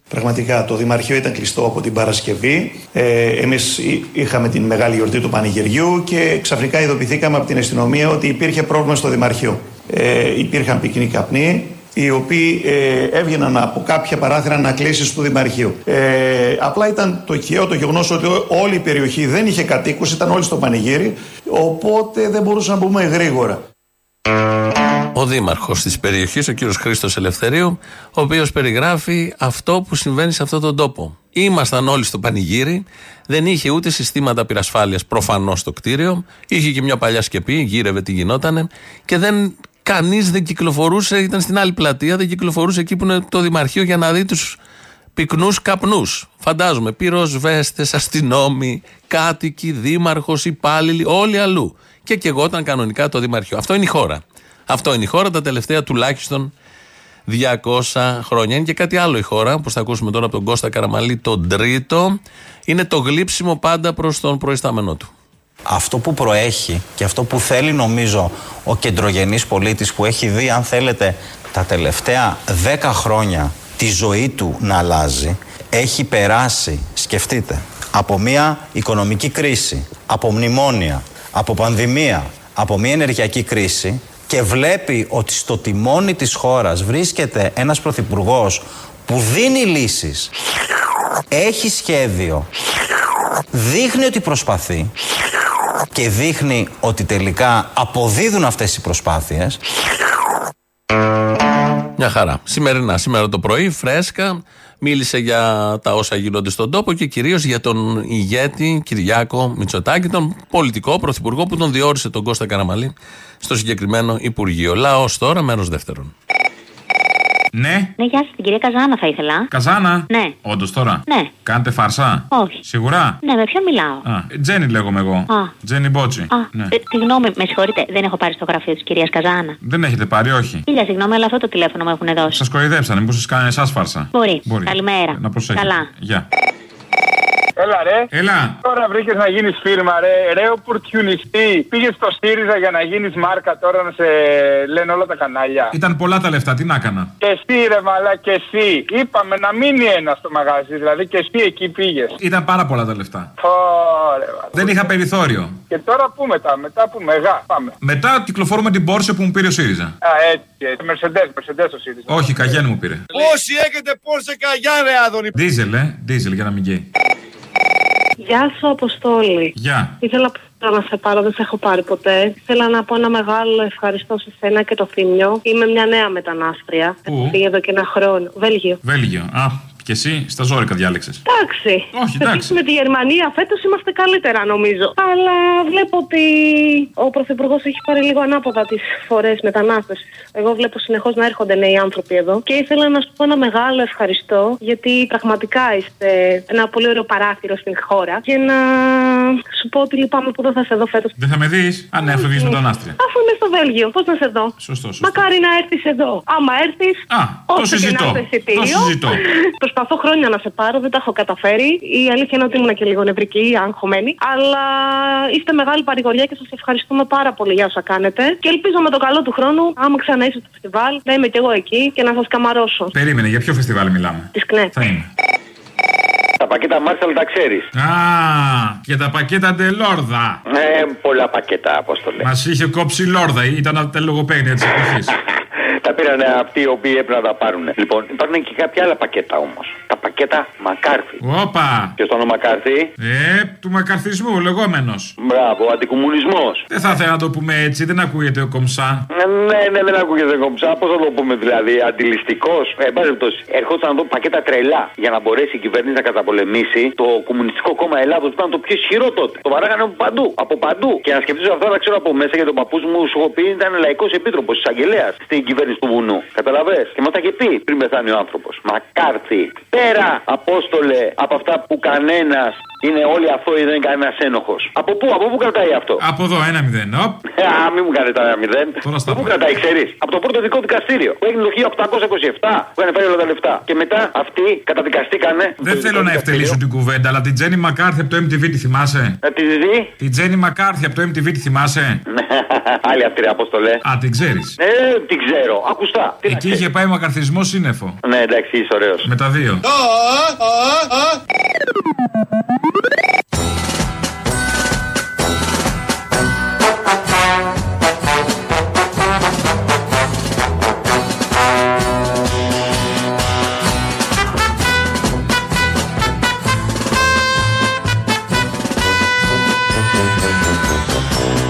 Πραγματικά το Δημαρχείο ήταν κλειστό από την Παρασκευή. Ε, Εμείς είχαμε την μεγάλη γιορτή του Πανηγυριού και ξαφνικά ειδοποιηθήκαμε από την αστυνομία ότι υπήρχε πρόβλημα στο Δημαρχείο. Ε, υπήρχαν πυκνοί καπνοί, οι οποίοι ε, έβγαιναν από κάποια παράθυρα ανακλήσει του Δημαρχείου. Ε, απλά ήταν το οικείο το γεγονός ότι όλη η περιοχή δεν είχε κατοίκους, ήταν όλοι στο πανηγύρι, οπότε δεν μπορούσαμε να μπούμε γρήγορα. Ο δήμαρχος της περιοχής, ο κύριος Χρήστος Ελευθερίου, ο οποίος περιγράφει αυτό που συμβαίνει σε αυτόν τον τόπο. Ήμασταν όλοι στο πανηγύρι, δεν είχε ούτε συστήματα πυρασφάλειας προφανώς στο κτίριο, είχε και μια παλιά σκεπή, γύρευε τι γινότανε και δεν. Κανείς δεν κυκλοφορούσε, ήταν στην άλλη πλατεία, δεν κυκλοφορούσε εκεί που είναι το Δημαρχείο για να δει τους πυκνούς καπνούς. Φαντάζομαι, πυροσβέστε, αστυνόμοι, κάτοικοι, δήμαρχος, υπάλληλοι, όλοι αλλού. Και και εγώ ήταν κανονικά το Δημαρχείο. Αυτό είναι η χώρα. Αυτό είναι η χώρα τα τελευταία τουλάχιστον 200 χρόνια. Είναι και κάτι άλλο η χώρα, που θα ακούσουμε τώρα από τον Κώστα Καραμαλή, τον τρίτο. Είναι το γλύψιμο πάντα προς τον προϊστάμενό του. Αυτό που προέχει και αυτό που θέλει νομίζω ο κεντρογενής πολίτης που έχει δει αν θέλετε τα τελευταία 10 χρόνια τη ζωή του να αλλάζει έχει περάσει, σκεφτείτε, από μια οικονομική κρίση, από μνημόνια, από πανδημία, από μια ενεργειακή κρίση και βλέπει ότι στο τιμόνι της χώρας βρίσκεται ένας πρωθυπουργός που δίνει λύσεις, έχει σχέδιο, δείχνει ότι προσπαθεί και δείχνει ότι τελικά αποδίδουν αυτές οι προσπάθειες Μια χαρά. Σημερινά, σήμερα το πρωί, φρέσκα, μίλησε για τα όσα γίνονται στον τόπο και κυρίως για τον ηγέτη Κυριάκο Μητσοτάκη, τον πολιτικό πρωθυπουργό που τον διόρισε τον Κώστα Καραμαλή στο συγκεκριμένο Υπουργείο. Λαός τώρα, μέρος δεύτερον. Ναι. Ναι, γεια σας, την κυρία Καζάνα θα ήθελα. Καζάνα; Ναι. Όντως τώρα; Ναι. Κάνετε φάρσα; Όχι. Σίγουρα. Ναι, με ποιον μιλάω; Α, Τζένι λέγομαι εγώ. Α. Τζένι Μπότσι. Α, Ναι. ε, συγγνώμη, με συγχωρείτε, δεν έχω πάρει στο γραφείο της κυρίας Καζάνα. Δεν έχετε πάρει, όχι. Χίλια συγγνώμη, αλλά αυτό το τηλέφωνο μου έχουν δώσει. Σας κοροϊδέψανε, μήπως σας κάνανε εσάς φάρσα. Μπορεί. Καλημέρα. Να προσέχετε. Καλά. Γεια. Έλα ρε. Έλα. Τώρα βρήκες να γίνεις φίρμα, ρε. Ρε, οπουρτιουνιστή. Πήγες στο ΣΥΡΙΖΑ για να γίνεις μάρκα τώρα να σε λένε όλα τα κανάλια. Ήταν πολλά τα λεφτά, τι να έκανα. Και εσύ, ρε, μαλά, και εσύ. Είπαμε να μείνει ένας στο μαγαζί, δηλαδή και εσύ εκεί πήγες. Ήταν πάρα πολλά τα λεφτά. Ωραία, μαλά. Δεν είχα περιθώριο. Και τώρα πού μετά, μετά που μεγά. Πάμε. Μετά κυκλοφορούμε την πόρσε που μου πήρε ο ΣΥΡΙΖΑ. Α, έτσι, έτσι. Μερσεντέ, μερσεντέ το ΣΥΡΙΖΑ. Όχι, καγέν μου πήρε. Όσοι έχετε πόρσε καγιά, ρε, Άδωνη. Δίζελ, ε. Δίζελ για να μην καίει. Γεια σου, Αποστόλη. Γεια. Ήθελα πρώτα να σε πάρω, δεν σε έχω πάρει ποτέ. Ήθελα να πω ένα μεγάλο ευχαριστώ σε σένα και το Θήμιο. Είμαι μια νέα μετανάστρια. Πού; Έχω φύγει εδώ και ένα χρόνο. Βέλγιο. Βέλγιο. Α, και εσύ στα ζώρικα διάλεξες. Εντάξει. Όχι, εντάξει. Με τη Γερμανία φέτος είμαστε καλύτερα, νομίζω. Αλλά βλέπω ότι ο Πρωθυπουργός έχει πάρει λίγο ανάποδα τις φορές μετανάστευσης. Εγώ βλέπω συνεχώς να έρχονται νέοι άνθρωποι εδώ. Και ήθελα να σου πω ένα μεγάλο ευχαριστώ, γιατί πραγματικά είστε ένα πολύ ωραίο παράθυρο στην χώρα. Και να σου πω ότι λυπάμαι που δεν θα σε δω φέτος. Δεν θα με δεις; Α, ναι, αυτό βγει μετανάστρια. Αφού είμαι στο Βέλγιο, πώς να σε δω; Σωστό, σωστό. Μακάρι να έρθεις εδώ. Άμα έρθεις. Α, το όσο και συζητώ. να είσαι εισιτήριο. Το συζητώ. Προσπαθώ χρόνια να σε πάρω, δεν τα έχω καταφέρει. Η αλήθεια είναι ότι ήμουν και λίγο νευρική, αγχωμένη. Αλλά είστε μεγάλη παρηγοριά και σας ευχαριστούμε πάρα πολύ για όσα κάνετε. Και ελπίζω με το καλό του χρόνου, άμα ξανά είσαι στο φεστιβάλ, να είμαι κι εγώ εκεί και να σας καμαρώσω. Περίμενε, για ποιο φεστιβάλ μιλάμε; Της ΚΝΕ. Θα είμαι. Τα πακέτα Μάρσαλ τα ξέρεις. Α, και τα πακέτα Ντελόρδα. Ε, πολλά πακέτα, Απόστολε. Μας είχε κόψει η Λόρδα, ήταν από τα λογοπαίγνια της εποχής. Τα πήραν αυτοί οι οποίοι έπρεπε να τα πάρουν. Λοιπόν, υπάρχουν και κάποια άλλα πακέτα όμως. Τα πακέτα Μακάρθι. Όπα! Ποιος το όνομα Μακάρθι; Ε, του μακαρθισμού, λεγόμενος. Μπράβο, αντικομουνισμός. Δεν θα ήθελα να το πούμε έτσι, δεν ακούγεται ο κομψά. Ναι, ναι, δεν ακούγεται κομψά. Πώς θα το πούμε δηλαδή, αντιληστικός; Ε, εν πάση περιπτώσει, ερχόταν να δω πακέτα τρελά για να μπορέσει η κυβέρνηση να καταπολεμήσει το Κομμουνιστικό Κόμμα Ελλάδος που ήταν το πιο ισχυρό τότε. Το βαράγανε από παντού. Από παντού. Και να σκεφτείς αυτό, να ξέρω από μέσα γιατί τον παππούς μου σου έχω πει ήταν λαϊκός επίτροπος εισαγγελέα στην κυβέρνηση του βουνού. Καταλαβέ. Και μα τα είχε πει πριν πεθάνει ο άνθρωπος. Μακάρθι. Πέρα, Απόστολε, από αυτά που κανένας είναι όλοι αθώοι, δεν είναι κανένας ένοχος. Από πού, από πού κρατάει αυτό; Από εδώ, ένα μηδέν. Οπ. Α, μην μου κάνετε ένα μηδέν. Από πού κρατάει, ξέρεις; Από το πρώτο δικό δικαστήριο που έγινε το 1827 που είχαν πάρει όλα τα λεφτά. Και μετά αυτοί καταδικαστήκανε. Δεν θέλω να ευτελίσω την κουβέντα, αλλά την Τζέννη Μακάρθι από το MTV τη θυμάσαι; Ε, τη δει. Την Τζέννη Μακάρθι από το MTV τη θυμάσαι; Άλλη αυτή ρε Απόστολε. Α, την ξέρεις. Ε, την ξέρω. Ακουστά. Τι να Εκεί είχε πάει μακαρθισμό σύννεφο. Ναι, εντάξει, είσαι ωραίος. Με τα δύο.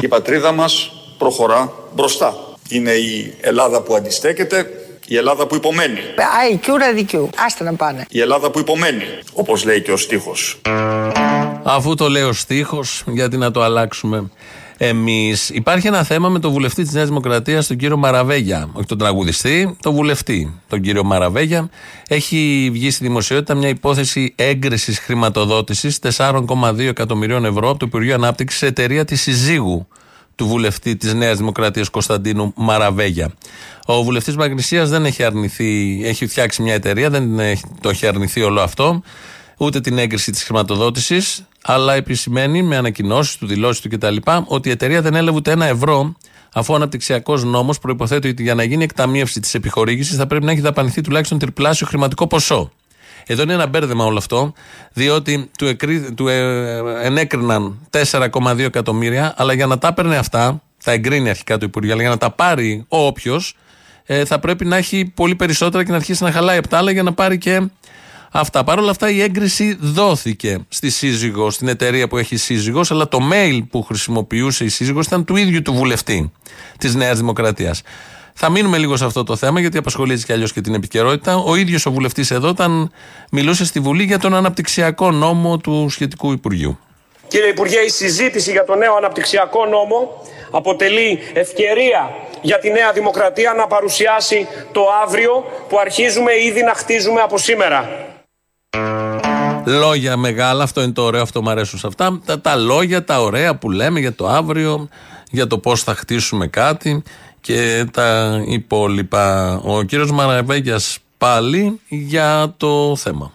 Η πατρίδα μας προχωρά μπροστά. Είναι η Ελλάδα που αντιστέκεται, η Ελλάδα που υπομένει. IQ ραδικιού. Άστα να πάνε. Η Ελλάδα που υπομένει, όπως λέει και ο στίχος. Αφού το λέει ο στίχος, γιατί να το αλλάξουμε εμείς. Υπάρχει ένα θέμα με τον βουλευτή της Νέας Δημοκρατίας, τον κύριο Μαραβέγια. Όχι τον τραγουδιστή, τον βουλευτή, τον κύριο Μαραβέγια. Έχει βγει στη δημοσιότητα μια υπόθεση έγκρισης χρηματοδότησης 4,2 εκατομμυρίων ευρώ από το Υπουργείο Ανάπτυξης σε εταιρεία της συζύγου του βουλευτή της Νέας Δημοκρατίας Κωνσταντίνου Μαραβέγια. Ο βουλευτής Μαγνησίας δεν έχει αρνηθεί, έχει φτιάξει μια εταιρεία, δεν έχει- το έχει αρνηθεί όλο αυτό, ούτε την έγκριση της χρηματοδότησης, αλλά επισημαίνει με ανακοινώσεις του, δηλώσεις του κτλ. ότι η εταιρεία δεν έλαβε ούτε ένα ευρώ, αφού ο αναπτυξιακός νόμος προϋποθέτει ότι για να γίνει εκταμείευση της επιχορήγησης θα πρέπει να έχει δαπανηθεί τουλάχιστον τριπλάσιο χρηματικό ποσό. Εδώ είναι ένα μπέρδεμα όλο αυτό, διότι του, εκρί, του ε, ενέκριναν 4,2 εκατομμύρια, αλλά για να τα έπαιρνε αυτά, θα εγκρίνει αρχικά το Υπουργείο, αλλά για να τα πάρει ο όποιος, ε, θα πρέπει να έχει πολύ περισσότερα και να αρχίσει να χαλάει από τα άλλα για να πάρει και αυτά. Παρ' όλα αυτά η έγκριση δόθηκε στη σύζυγο, στην εταιρεία που έχει σύζυγος, αλλά το mail που χρησιμοποιούσε η σύζυγος ήταν του ίδιου του βουλευτή της Νέας Δημοκρατίας. Θα μείνουμε λίγο σε αυτό το θέμα, γιατί απασχολεί και αλλιώς και την επικαιρότητα. Ο ίδιος ο βουλευτής εδώ, όταν μιλούσε στη Βουλή για τον αναπτυξιακό νόμο του σχετικού Υπουργείου. Κύριε Υπουργέ, η συζήτηση για τον νέο αναπτυξιακό νόμο αποτελεί ευκαιρία για τη Νέα Δημοκρατία να παρουσιάσει το αύριο που αρχίζουμε ήδη να χτίζουμε από σήμερα. Λόγια μεγάλα, αυτό είναι το ωραίο, αυτό μου αρέσουν σε αυτά. Τα, τα λόγια, τα ωραία που λέμε για το αύριο, για το πώς θα χτίσουμε κάτι και τα υπόλοιπα. Ο κύριος Μαραβέγιας πάλι για το θέμα.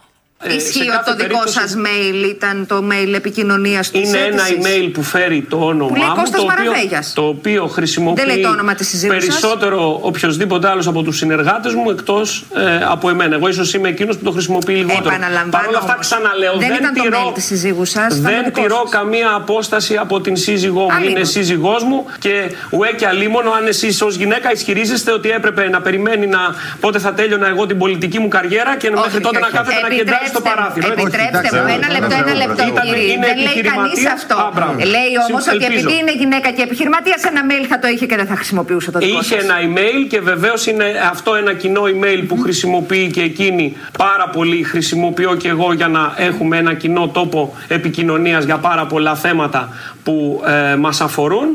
Ισχύει ότι το δικό σας mail ήταν το mail επικοινωνίας του Είναι ένα email που φέρει το όνομά Που λέει μου. Κώστας το, οποίο, Μαραβέγιας. το οποίο χρησιμοποιεί Δεν λέει το όνομα της συζύγου σας; περισσότερο οποιοδήποτε άλλος από τους συνεργάτες μου εκτός ε, από εμένα. Εγώ ίσως είμαι εκείνος που το χρησιμοποιεί λιγότερο. Επαναλαμβάνω. Παρ' όλα αυτά, όμως, ξαναλέω, δεν, δεν, ήταν το τηρώ, mail της συζύγου σας. δεν τηρώ καμία απόσταση από την σύζυγό μου. Αλίμονο. Είναι σύζυγός μου και ουέ και αλίμονο αν εσείς ως γυναίκα ισχυρίζεστε ότι έπρεπε να περιμένει να πότε θα τέλειωνα εγώ την πολιτική μου καριέρα και μέχρι Όχι, τότε όχι, να όχι. κάθεται να κεντράει στο Επιτρέψτε μου, παράθυρο. Επιτρέψτε μου, ένα λεπτό, ένα λεπτό. Ήταν- κύριε. είναι Δεν λέει κανείς επιχειρηματίας. αυτό. Α, μπράβο. Λέει όμως ότι Ελπίζω. επειδή είναι γυναίκα και επιχειρηματίας, ένα mail θα το είχε και δεν θα χρησιμοποιούσε το δικό Είχε σας. ένα email και βεβαίως είναι αυτό ένα κοινό email που χρησιμοποιεί και εκείνη πάρα πολύ. Χρησιμοποιώ και εγώ για να έχουμε ένα κοινό τόπο επικοινωνίας για πάρα πολλά θέματα που ε, μας αφορούν.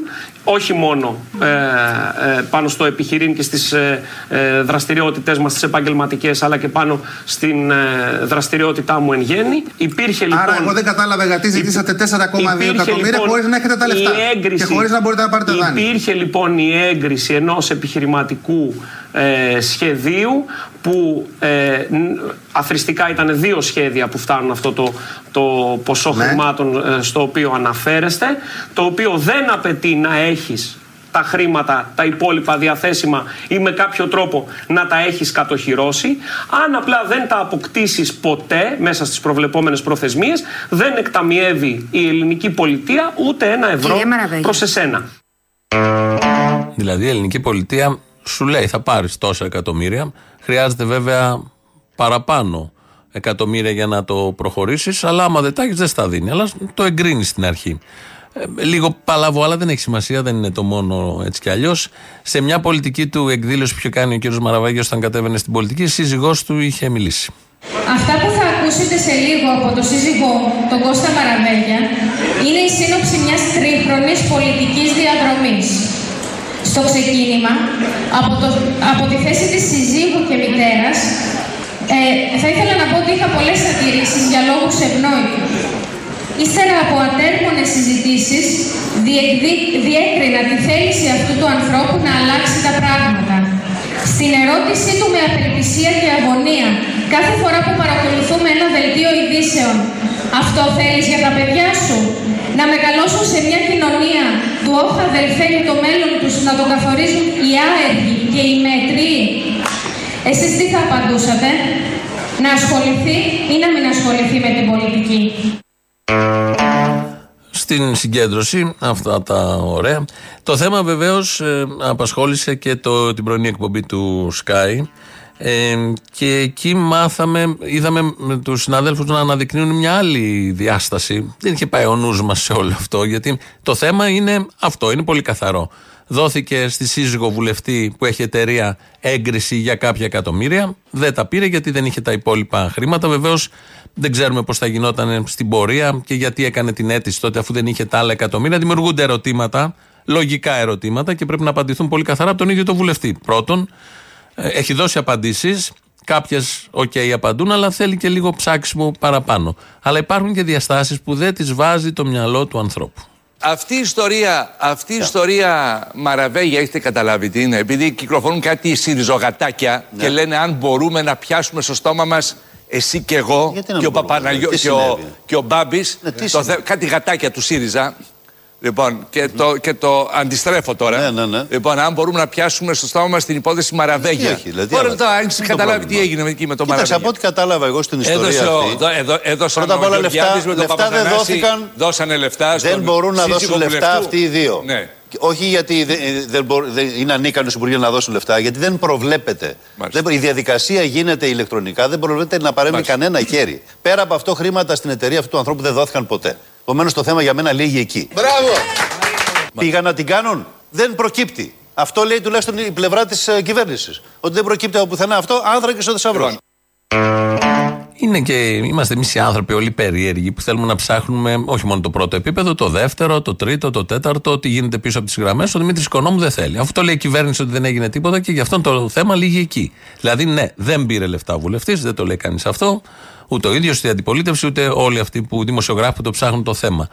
Όχι μόνο ε, ε, πάνω στο επιχειρήν και στις ε, ε, δραστηριότητες μας τις επαγγελματικές αλλά και πάνω στην ε, δραστηριότητά μου εν γέννη. Υπήρχε λοιπόν... Άρα, εγώ δεν κατάλαβα γιατί ζητήσατε 4,2 Υπήρχε, εκατομμύρια λοιπόν, χωρίς να έχετε τα λεφτά. η έγκριση- Και χωρίς να μπορείτε να πάρετε δάνεια. Υπήρχε λοιπόν η έγκριση ενός επιχειρηματικού ε, σχεδίου που ε, ν- αθρηστικά ήταν δύο σχέδια που φτάνουν αυτό το, το ποσό χρημάτων ε, στο οποίο αναφέρεστε το οποίο δεν απαιτεί να έχεις τα χρήματα, τα υπόλοιπα διαθέσιμα ή με κάποιο τρόπο να τα έχεις κατοχυρώσει. Αν απλά δεν τα αποκτήσεις ποτέ μέσα στις προβλεπόμενες προθεσμίες, δεν εκταμιεύει η ελληνική πολιτεία ούτε ένα ευρώ Κύριε Μαραβέγια. προς εσένα. Δηλαδή η ελληνική πολιτεία σου λέει θα πάρεις τόσα εκατομμύρια. Χρειάζεται βέβαια παραπάνω εκατομμύρια για να το προχωρήσεις. Αλλά άμα δεν τα έχεις, δεν στα δίνει. Αλλά το εγκρίνεις στην αρχή. Ε, λίγο παλαβό, αλλά δεν έχει σημασία, δεν είναι το μόνο έτσι κι αλλιώς. Σε μια πολιτική του εκδήλωση που είχε κάνει ο κ. Μαραβάγιο όταν κατέβαινε στην πολιτική, η σύζυγός του είχε μιλήσει. Αυτά που θα ακούσετε σε λίγο από το σύζυγό μου, τον Κώστα Μαραβέγια, είναι η σύνοψη μιας τρίχρονης πολιτικής διαδρομής. Στο ξεκίνημα, από, το, από τη θέση της συζύγου και μητέρας, ε, θα ήθελα να πω ότι είχα πολλές αντιρρήσεις για λόγους ευνόητους. Ύστερα από ατέρμονες συζητήσεις, διεκδί- διέκρινα τη θέληση αυτού του ανθρώπου να αλλάξει τα πράγματα. Στην ερώτησή του με απελπισία και αγωνία, κάθε φορά που παρακολουθούμε ένα δελτίο ειδήσεων, αυτό θέλεις για τα παιδιά σου, να μεγαλώσουν σε μια κοινωνία του όχ αδελφέ και το μέλλον τους να το καθορίζουν οι άεργοι και οι μέτριοι. Εσείς τι θα απαντούσατε, να ασχοληθεί ή να μην ασχοληθεί με την πολιτική; Στην συγκέντρωση, αυτά τα ωραία. Το θέμα βεβαίως απασχόλησε και το, την πρωινή εκπομπή του Sky. Ε, και εκεί μάθαμε, είδαμε με τους συναδέλφους να αναδεικνύουν μια άλλη διάσταση. Δεν είχε πάει ο νους μας σε όλο αυτό, γιατί το θέμα είναι αυτό, είναι πολύ καθαρό. Δόθηκε στη σύζυγο βουλευτή που έχει εταιρεία έγκριση για κάποια εκατομμύρια. Δεν τα πήρε γιατί δεν είχε τα υπόλοιπα χρήματα. Βεβαίως δεν ξέρουμε πώς θα γινόταν στην πορεία και γιατί έκανε την αίτηση τότε αφού δεν είχε τα άλλα εκατομμύρια. Δημιουργούνται ερωτήματα, λογικά ερωτήματα και πρέπει να απαντηθούν πολύ καθαρά από τον ίδιο τον βουλευτή. Πρώτον, ε, έχει δώσει απαντήσεις. Κάποιες, οκ, απαντούν, αλλά θέλει και λίγο ψάξιμο παραπάνω. Αλλά υπάρχουν και διαστάσεις που δεν τις βάζει το μυαλό του ανθρώπου. Αυτή η ιστορία, αυτή η ιστορία Μαραβέγια, έχετε καταλάβει τι είναι. Επειδή κυκλοφορούν κάτι συριζογατάκια και λένε αν μπορούμε να πιάσουμε στο στόμα μας εσύ και εγώ Γιατί να και ο μπορούμε, Παπαναγιώ τι και ο, συνέβη; και ο Μπάμπης, Ναι, τι το συνέβη; θε- κάτι γατάκια του ΣΥΡΙΖΑ, Λοιπόν, και το, και το αντιστρέφω τώρα. Ναι, ναι, ναι. Λοιπόν, αν μπορούμε να πιάσουμε στο στόμα μας την υπόθεση Μαραβέγια. Τι έχει, δηλαδή, Τώρα αλλά- τώρα, αν τι είναι το καταλάβει πρόβλημα; τι έγινε εκεί με το Κοίταξε, Μαραβέγια. από ό,τι κατάλαβα εγώ στην ιστορία Έδωσε ο- αυτή. δώ- έδω- έδωσαν πρώτα απ' ο όλα Γεωργιάδης λεφτά, με τον λεφτά δεν Παπαθανάση, δόθηκαν. Δώσανε λεφτά Δεν στον μπορούν να σύζυγο δώσουν λεφτά βουλευτού. αυτοί οι δύο. Ναι. Και Όχι γιατί δεν, δεν, μπορούν- δεν είναι ανίκανος οι υπουργοί να δώσουν λεφτά, γιατί δεν προβλέπεται. Δεν, η διαδικασία γίνεται ηλεκτρονικά, δεν προβλέπεται να παρέμβει κανένα χέρι. Πέρα από αυτό, χρήματα στην εταιρεία αυτού του ανθρώπου δεν δόθηκαν ποτέ. Επομένως, το θέμα για μένα λύγει εκεί. Μπράβο! Πήγαν να την κάνουν, δεν προκύπτει. Αυτό λέει τουλάχιστον η πλευρά της κυβέρνησης. Ότι δεν προκύπτει από πουθενά αυτό, άνθρακε ο θησαυρό. Είναι και είμαστε εμείς οι άνθρωποι όλοι περίεργοι που θέλουμε να ψάχνουμε όχι μόνο το πρώτο επίπεδο, το δεύτερο, το τρίτο, το τέταρτο, τι γίνεται πίσω από τις γραμμές. Ο Δημήτρης Οικονόμου δεν θέλει. Αφού το λέει η κυβέρνηση ότι δεν έγινε τίποτα και γι' αυτό το θέμα λύγει εκεί. Δηλαδή, ναι, δεν πήρε λεφτά ο βουλευτής, δεν το λέει κανείς αυτό. Ούτε ο ίδιος, ούτε η αντιπολίτευση, ούτε όλοι αυτοί που δημοσιογράφοι που το ψάχνουν το θέμα.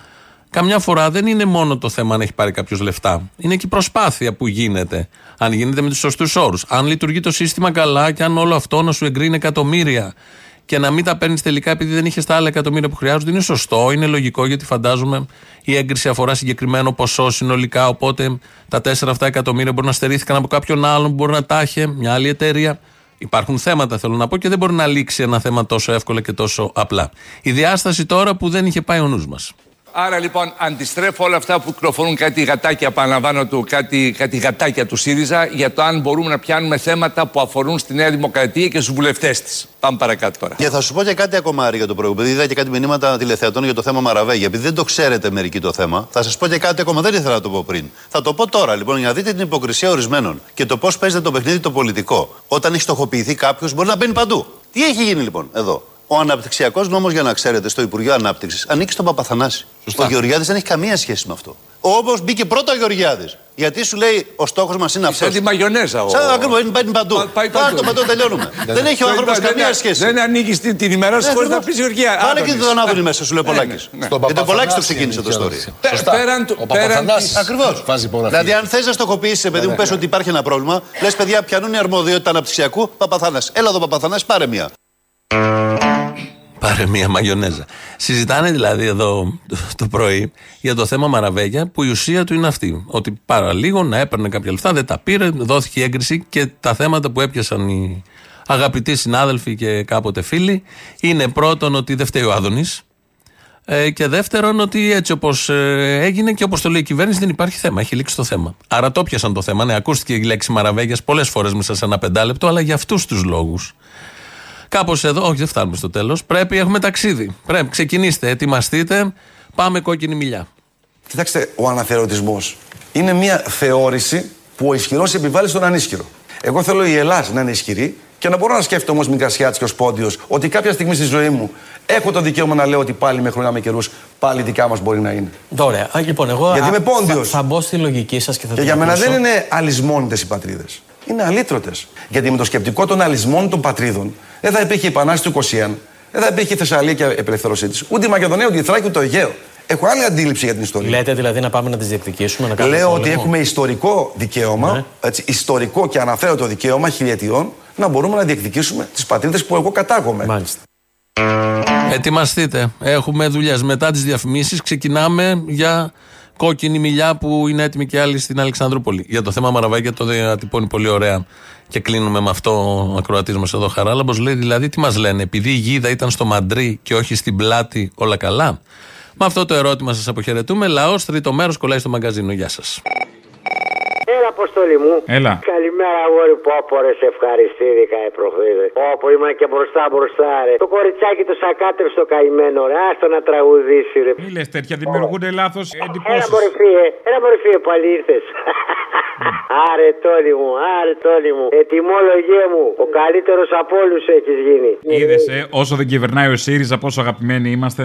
Καμιά φορά δεν είναι μόνο το θέμα αν έχει πάρει κάποιος λεφτά. Είναι και η προσπάθεια που γίνεται. Αν γίνεται με τους σωστούς όρους. Αν λειτουργεί το σύστημα καλά και αν όλο αυτό να σου εγκρίνει εκατομμύρια και να μην τα παίρνεις τελικά επειδή δεν είχες τα άλλα εκατομμύρια που χρειάζονται, είναι σωστό, είναι λογικό γιατί φαντάζομαι η έγκριση αφορά συγκεκριμένο ποσό συνολικά. Οπότε τα 4 αυτά εκατομμύρια μπορεί να στερήθηκαν από κάποιον άλλον που μπορεί να τα είχε, μια άλλη εταιρεία. Υπάρχουν θέματα, θέλω να πω, και δεν μπορεί να λήξει ένα θέμα τόσο εύκολα και τόσο απλά. Η διάσταση τώρα που δεν είχε πάει ο νους μας. Άρα λοιπόν αντιστρέφω όλα αυτά που κυκλοφορούν κάτι γατάκια, επαναλαμβάνω του, κάτι, κάτι γατάκια του ΣΥΡΙΖΑ για το αν μπορούμε να πιάνουμε θέματα που αφορούν στη Νέα Δημοκρατία και στους βουλευτές της. Πάμε παρακάτω τώρα. Και θα σου πω και κάτι ακόμα Άρη, για το προηγούμενο. Επειδή είδα και κάτι μηνύματα τηλεθεατών για το θέμα Μαραβέγια. Επειδή δεν το ξέρετε μερικοί το θέμα, θα σας πω και κάτι ακόμα. Δεν ήθελα να το πω πριν. Θα το πω τώρα λοιπόν για να δείτε την υποκρισία ορισμένων και το πώς παίζεται το παιχνίδι το πολιτικό. Όταν έχει στοχοποιηθεί κάποιος, μπορεί να μπαίνει παντού. Τι έχει γίνει λοιπόν εδώ; Ο αναπτυξιακός νόμος, για να ξέρετε, στο Υπουργείο Ανάπτυξης ανήκει στον Παπαθανάση. Ο Γεωργιάδης δεν έχει καμία σχέση με αυτό. Όπω μπήκε πρώτα ο Γεωργιάδης. Γιατί σου λέει ο στόχος μας είναι αυτός. Σαν τη μαγιονέζα. ο- Σαν ακριβώς, μπαίνει παντού. Πάρ' το παντού, τελειώνουμε. Δεν έχει ο Δεν- άνθρωπος δεν- καμία δεν- σχέση. Δεν ανοίγει την, την ημέρα σου Ναι, χωρίς να ακριβώς. πεις Γεωργία. Βάλε και Άδωνης. τον Άδωνη μέσα, σου λέει ο Ναι, Πολάκης. ναι. Γιατί ο Πολάκη το ξεκίνησε το story. Πε- Πέραν του. Ο πέραν Παπαθανάσης της- Ακριβώς. Βάζει υπογραφή. Δηλαδή, αν θες να στοχοποιήσεις, παιδί μου, πες ότι υπάρχει ένα πρόβλημα, λες παιδιά, πιανούν η αρμοδιότητα αναπτυξιακού Παπαθάνα. Έλα εδώ, Παπαθάνα, πάρε μία. Πάρε μία μαγιονέζα. Συζητάνε δηλαδή εδώ το- το πρωί για το θέμα Μαραβέγια που η ουσία του είναι αυτή. Ότι παραλίγο να έπαιρνε κάποια λεφτά, δεν τα πήρε, δόθηκε η έγκριση και τα θέματα που έπιασαν οι αγαπητοί συνάδελφοι και κάποτε φίλοι είναι πρώτον ότι δεν φταίει ο Άδωνης ε, και δεύτερον ότι έτσι όπως έγινε και όπως το λέει η κυβέρνηση δεν υπάρχει θέμα. Έχει λήξει το θέμα. Άρα το πιασαν το θέμα. Ναι, ακούστηκε η λέξη Μαραβέγιας πολλές φορές μέσα σε ένα πεντάλεπτο, αλλά για αυτούς τους λόγους. Κάπως εδώ, όχι δεν φτάνουμε στο τέλος. Πρέπει, έχουμε ταξίδι. Πρέπει, ξεκινήστε, ετοιμαστείτε. Πάμε κόκκινη μιλιά. Κοιτάξτε, ο αναθεωρητισμό είναι μια θεώρηση που ο ισχυρός επιβάλλει στον ανίσχυρο. Εγώ θέλω η Ελλάδα να είναι ισχυρή και να μπορώ να σκέφτομαι όμω Μικρασιάτη και ω πόντιος ότι κάποια στιγμή στη ζωή μου έχω το δικαίωμα να λέω ότι πάλι με χρονάμε καιρούς πάλι δικά μας μπορεί να είναι. Ωραία. Α, Λοιπόν, εγώ Γιατί α, είμαι πόντιος. Θα, θα μπω στη λογική σας και θα Και την για μένα ακούσω. δεν είναι αλυσμόνιτε οι πατρίδες. Είναι αλήτρωτες. Γιατί με το σκεπτικό των αλυσμών των πατρίδων δεν θα υπήρχε η Επανάσταση του 21, δεν θα υπήρχε η Θεσσαλία και η απελευθέρωσή τη, ούτε η Μακεδονία, ούτε η Θράκη, ούτε το Αιγαίο. Έχω άλλη αντίληψη για την ιστορία. Λέτε δηλαδή να πάμε να τις διεκδικήσουμε, να κάνουμε Λέω πόλεμο. ότι έχουμε ιστορικό δικαίωμα, Ναι. έτσι, ιστορικό και αναφέρω το δικαίωμα χιλιετιών να μπορούμε να διεκδικήσουμε τις πατρίδες που εγώ κατάγομαι. Μάλιστα. Ετοιμαστείτε. Έχουμε δουλειές. Μετά τις διαφημίσεις ξεκινάμε για κόκκινη μιλιά που είναι έτοιμη και άλλοι στην Αλεξανδρούπολη. Για το θέμα Μαραβάκια το διατυπώνει πολύ ωραία. Και κλείνουμε με αυτό ο ακροατής μας εδώ Χαράλαμπος. Λέει δηλαδή τι μας λένε, επειδή η γίδα ήταν στο μαντρί και όχι στην πλάτη, όλα καλά; Με αυτό το ερώτημα σας αποχαιρετούμε. Λαός, τρίτο μέρος κολλάει στο μαγκαζίνο. Γεια σας. Έλα, Αποστολή μου. Έλα. Καλημέρα, αγόρι Πόπο, ρε, σε ευχαριστήθηκα, ε, προχθές. Πόπο, είμαι και μπροστά μπροστά, ρε. Το κοριτσάκι το σακάτευσε το καημένο, ρε. Άστο να τραγουδήσει, ρε. Μη λες τέτοια, δημιουργούνται λάθος Έλα, εντυπώσεις. μορφίε, έλα, μορφίε, πάλι ήρθες. Άρε, τόλι μου, άρε, τόλι μου. Ετοιμόλογέ μου, ο καλύτερος από όλους έχεις γίνει. Είδες, ε, όσο δεν κυβερνάει ο ΣΥΡΙΖΑ, πόσο αγαπημένοι είμαστε.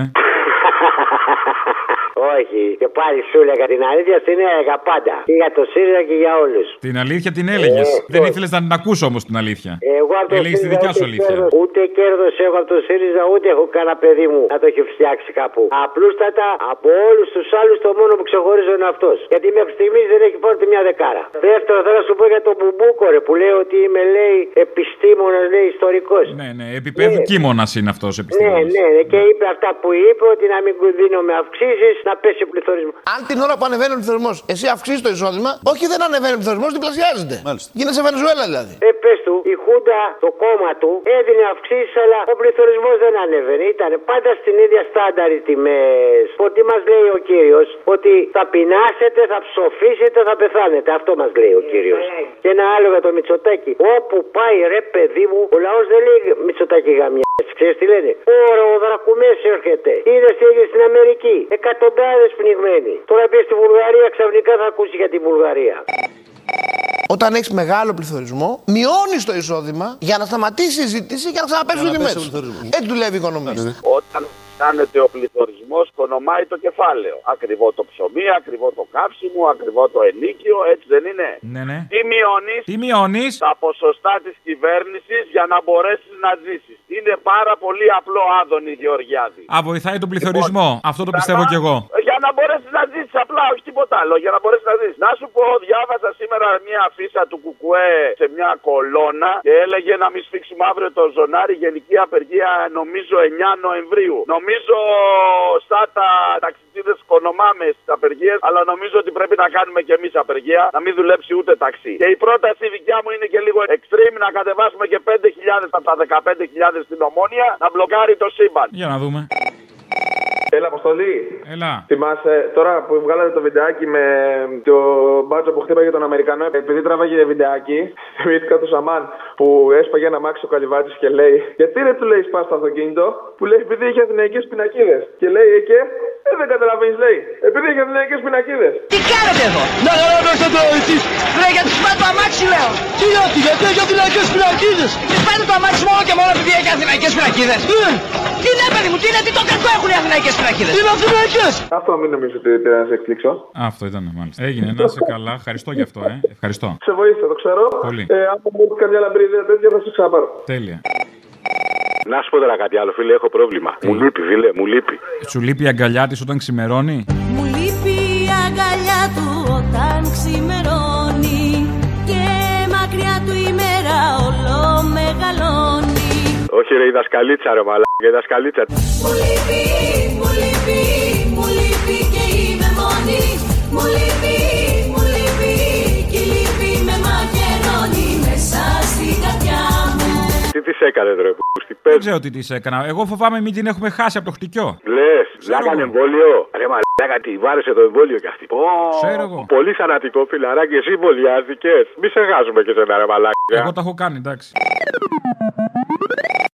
Όχι, και πάλι σου έλεγα την αλήθεια, την έλεγα πάντα. Και για το ΣΥΡΙΖΑ και για όλους. Την αλήθεια την έλεγες. Ε, δεν όχι. ήθελες να την ακούσω όμως την αλήθεια. Εγώ από το Έλεγες τη ΣΥΡΙΖΑ δικιά σου ούτε αλήθεια. κέρδος- Ούτε κέρδος έχω από το ΣΥΡΙΖΑ, ούτε έχω κανένα παιδί μου να το έχει φτιάξει κάπου. Απλούστατα από όλους τους άλλους το μόνο που ξεχωρίζει ο αυτός. Γιατί μέχρι στιγμής δεν έχει πάρει μια δεκάρα. Δεύτερο, θέλω να σου πω για τον Μπουμπούκο, ρε, που λέει ότι είμαι, λέει, επιστήμονα, λέει, ιστορικός. Ναι, ναι, επίπεδου κύμωνα είναι αυτός Ναι, επιστήμονας. ναι, ναι, και είπε αυτά που είπε, ότι να μην δίνουμε αυξήσεις, να πέσει ο πληθωρισμός. Αν την ώρα που ανεβαίνει ο πληθωρισμός, εσύ αυξήσεις το εισόδημα, όχι δεν ανεβαίνει ο πληθωρισμός, διπλασιάζεται. Γίνεσαι Βενεζουέλα δηλαδή. Ε, πες του, η Χούντα, το κόμμα του, έδινε αυξήσεις, αλλά ο πληθωρισμός δεν ανέβαινε. Ήταν πάντα στην ίδια στάνταρ οι τιμές. Ότι μας λέει ο κύριος, ότι θα πεινάσετε, θα ψοφήσετε, θα πεθάνετε. Αυτό μας λέει ο κύριος. Και ένα άλλο για το Μητσοτάκι. Όπου πάει ρε παιδί μου, ο λαός δεν λέει Μητσοτάκι γαμιά. Ξέρεις τι λένε; Ωρα ο Δρακουμές έρχεται. Είδες τι έγινε στην Αμερική. Εκατοντάδε πνιγμένοι. Τώρα πεις στη Βουλγαρία, ξαφνικά θα ακούσει για τη Βουλγαρία. Όταν έχεις μεγάλο πληθωρισμό, μειώνεις το εισόδημα για να σταματήσει η ζήτηση και να ξαναπέσουν οι τιμές. Έτσι δουλεύει η οικονομία. Όταν κάνετε ο πληθωρισμός, κονομάει το κεφάλαιο. Ακριβό το ψωμί, ακριβό το κάψιμο, ακριβό το ενίκιο, έτσι δεν είναι; Ναι, ναι. Τι μειώνεις; Τι μειώνεις; τα ποσοστά της κυβέρνησης για να μπορέσεις να ζήσεις. Είναι πάρα πολύ απλό, Άδωνη Γεωργιάδη. Α, βοηθάει τον πληθωρισμό. Αυτό το πιστεύω κι εγώ. Για να μπορέσεις να ζήσεις απλά, όχι τίποτα άλλο. Για να μπορέσεις να ζήσεις. Να σου πω, διάβασα σήμερα μια αφίσα του Κουκουέ σε μια κολόνα και έλεγε να μην σφίξουμε αύριο το ζωνάρι. Γενική απεργία νομίζω 9 Νοεμβρίου. Νομίζω σαν τα ταξιτζίδες κονομάμες στι απεργίε, αλλά νομίζω ότι πρέπει να κάνουμε και εμείς απεργία, να μην δουλέψει ούτε ταξί. Και η πρόταση δικιά μου είναι και λίγο extreme να κατεβάσουμε και 5.000 από τα 15.000 στην ομόνια να μπλοκάρει το σύμπαν. Για να δούμε. Έλα, Αποστολή. Έλα. Θυμάσαι τώρα που βγάλατε το βιντεάκι με το μπάτσο που χτύπαγε τον Αμερικανό, επειδή τράβαγε βιντεάκι, θυμήθηκα το Σαμάν που έσπαγε ένα μάξι ο Καλυβάτης και λέει: Γιατί ρε του λέει σπάς το αυτοκίνητο, που λέει επειδή είχε αθηναϊκές πινακίδες. Και λέει και, ε, δεν καταλαβαίνεις, λέει, επειδή είχε αθηναϊκέ πινακίδες. Τι κάνετε εδώ! Να γράψετε το εσείς! Ρε γιατί σπάτε το αμάξι λέω! Τι όχι, γιατί έχει αθηναϊκές πινακίδες! Και σπάτε το αμάξι μόνο και μόνο επειδή έχει αθηναϊκές πινακίδες! Ναι! Τι είναι παιδί μου, τι είναι, τι το κακό έχουν οι αθηναϊκές πινακίδες! Είναι αθηναϊκές! Αυτό μην νομίζω ότι ήταν να σε εκπλήξω. Α, Αυτό ήταν, μάλιστα. Έγινε, να είσαι καλά. Ευχαριστώ γι' αυτό, ε. Ευχαριστώ. Σε βοήθησα, το ξέρω. Πολύ. Ε, αν μου έρθει καμιά λαμπρή ιδέα τέτοια θα σε ξαναπάρω. Τέλεια. Να σου πω τώρα κάτι άλλο, φίλε, έχω πρόβλημα. Μου λείπει, φίλε, μου λείπει. Σου λείπει η αγκαλιά της όταν ξημερώνει; Μου λείπει η αγκαλιά του όταν ξημερώνει και μακριά του η μέρα όλο μεγαλώνει. Όχι, ρε, η δασκαλίτσα, ρε, μαλάκα, η δασκαλίτσα. Μου λείπει, μου λείπει, μου λείπει και είμαι μόνη. Μου λείπει, Τι τη έκανε, ρε, που στη Δεν πέτσα. ξέρω τι τη έκανα. Εγώ φοβάμαι μην την έχουμε χάσει από το χτυκιό. Λες, λάκανε εμβόλιο. Ρε, μαλάκα, τη βάρεσε το εμβόλιο κι αυτή. Πω, Ξέρω εγώ. Πολύ θανατικό, φιλαράκι, εσύ εμβολιάστηκες. Μη σε χάσουμε και σε ένα ρε, μαλάκα. Εγώ τα έχω κάνει, εντάξει.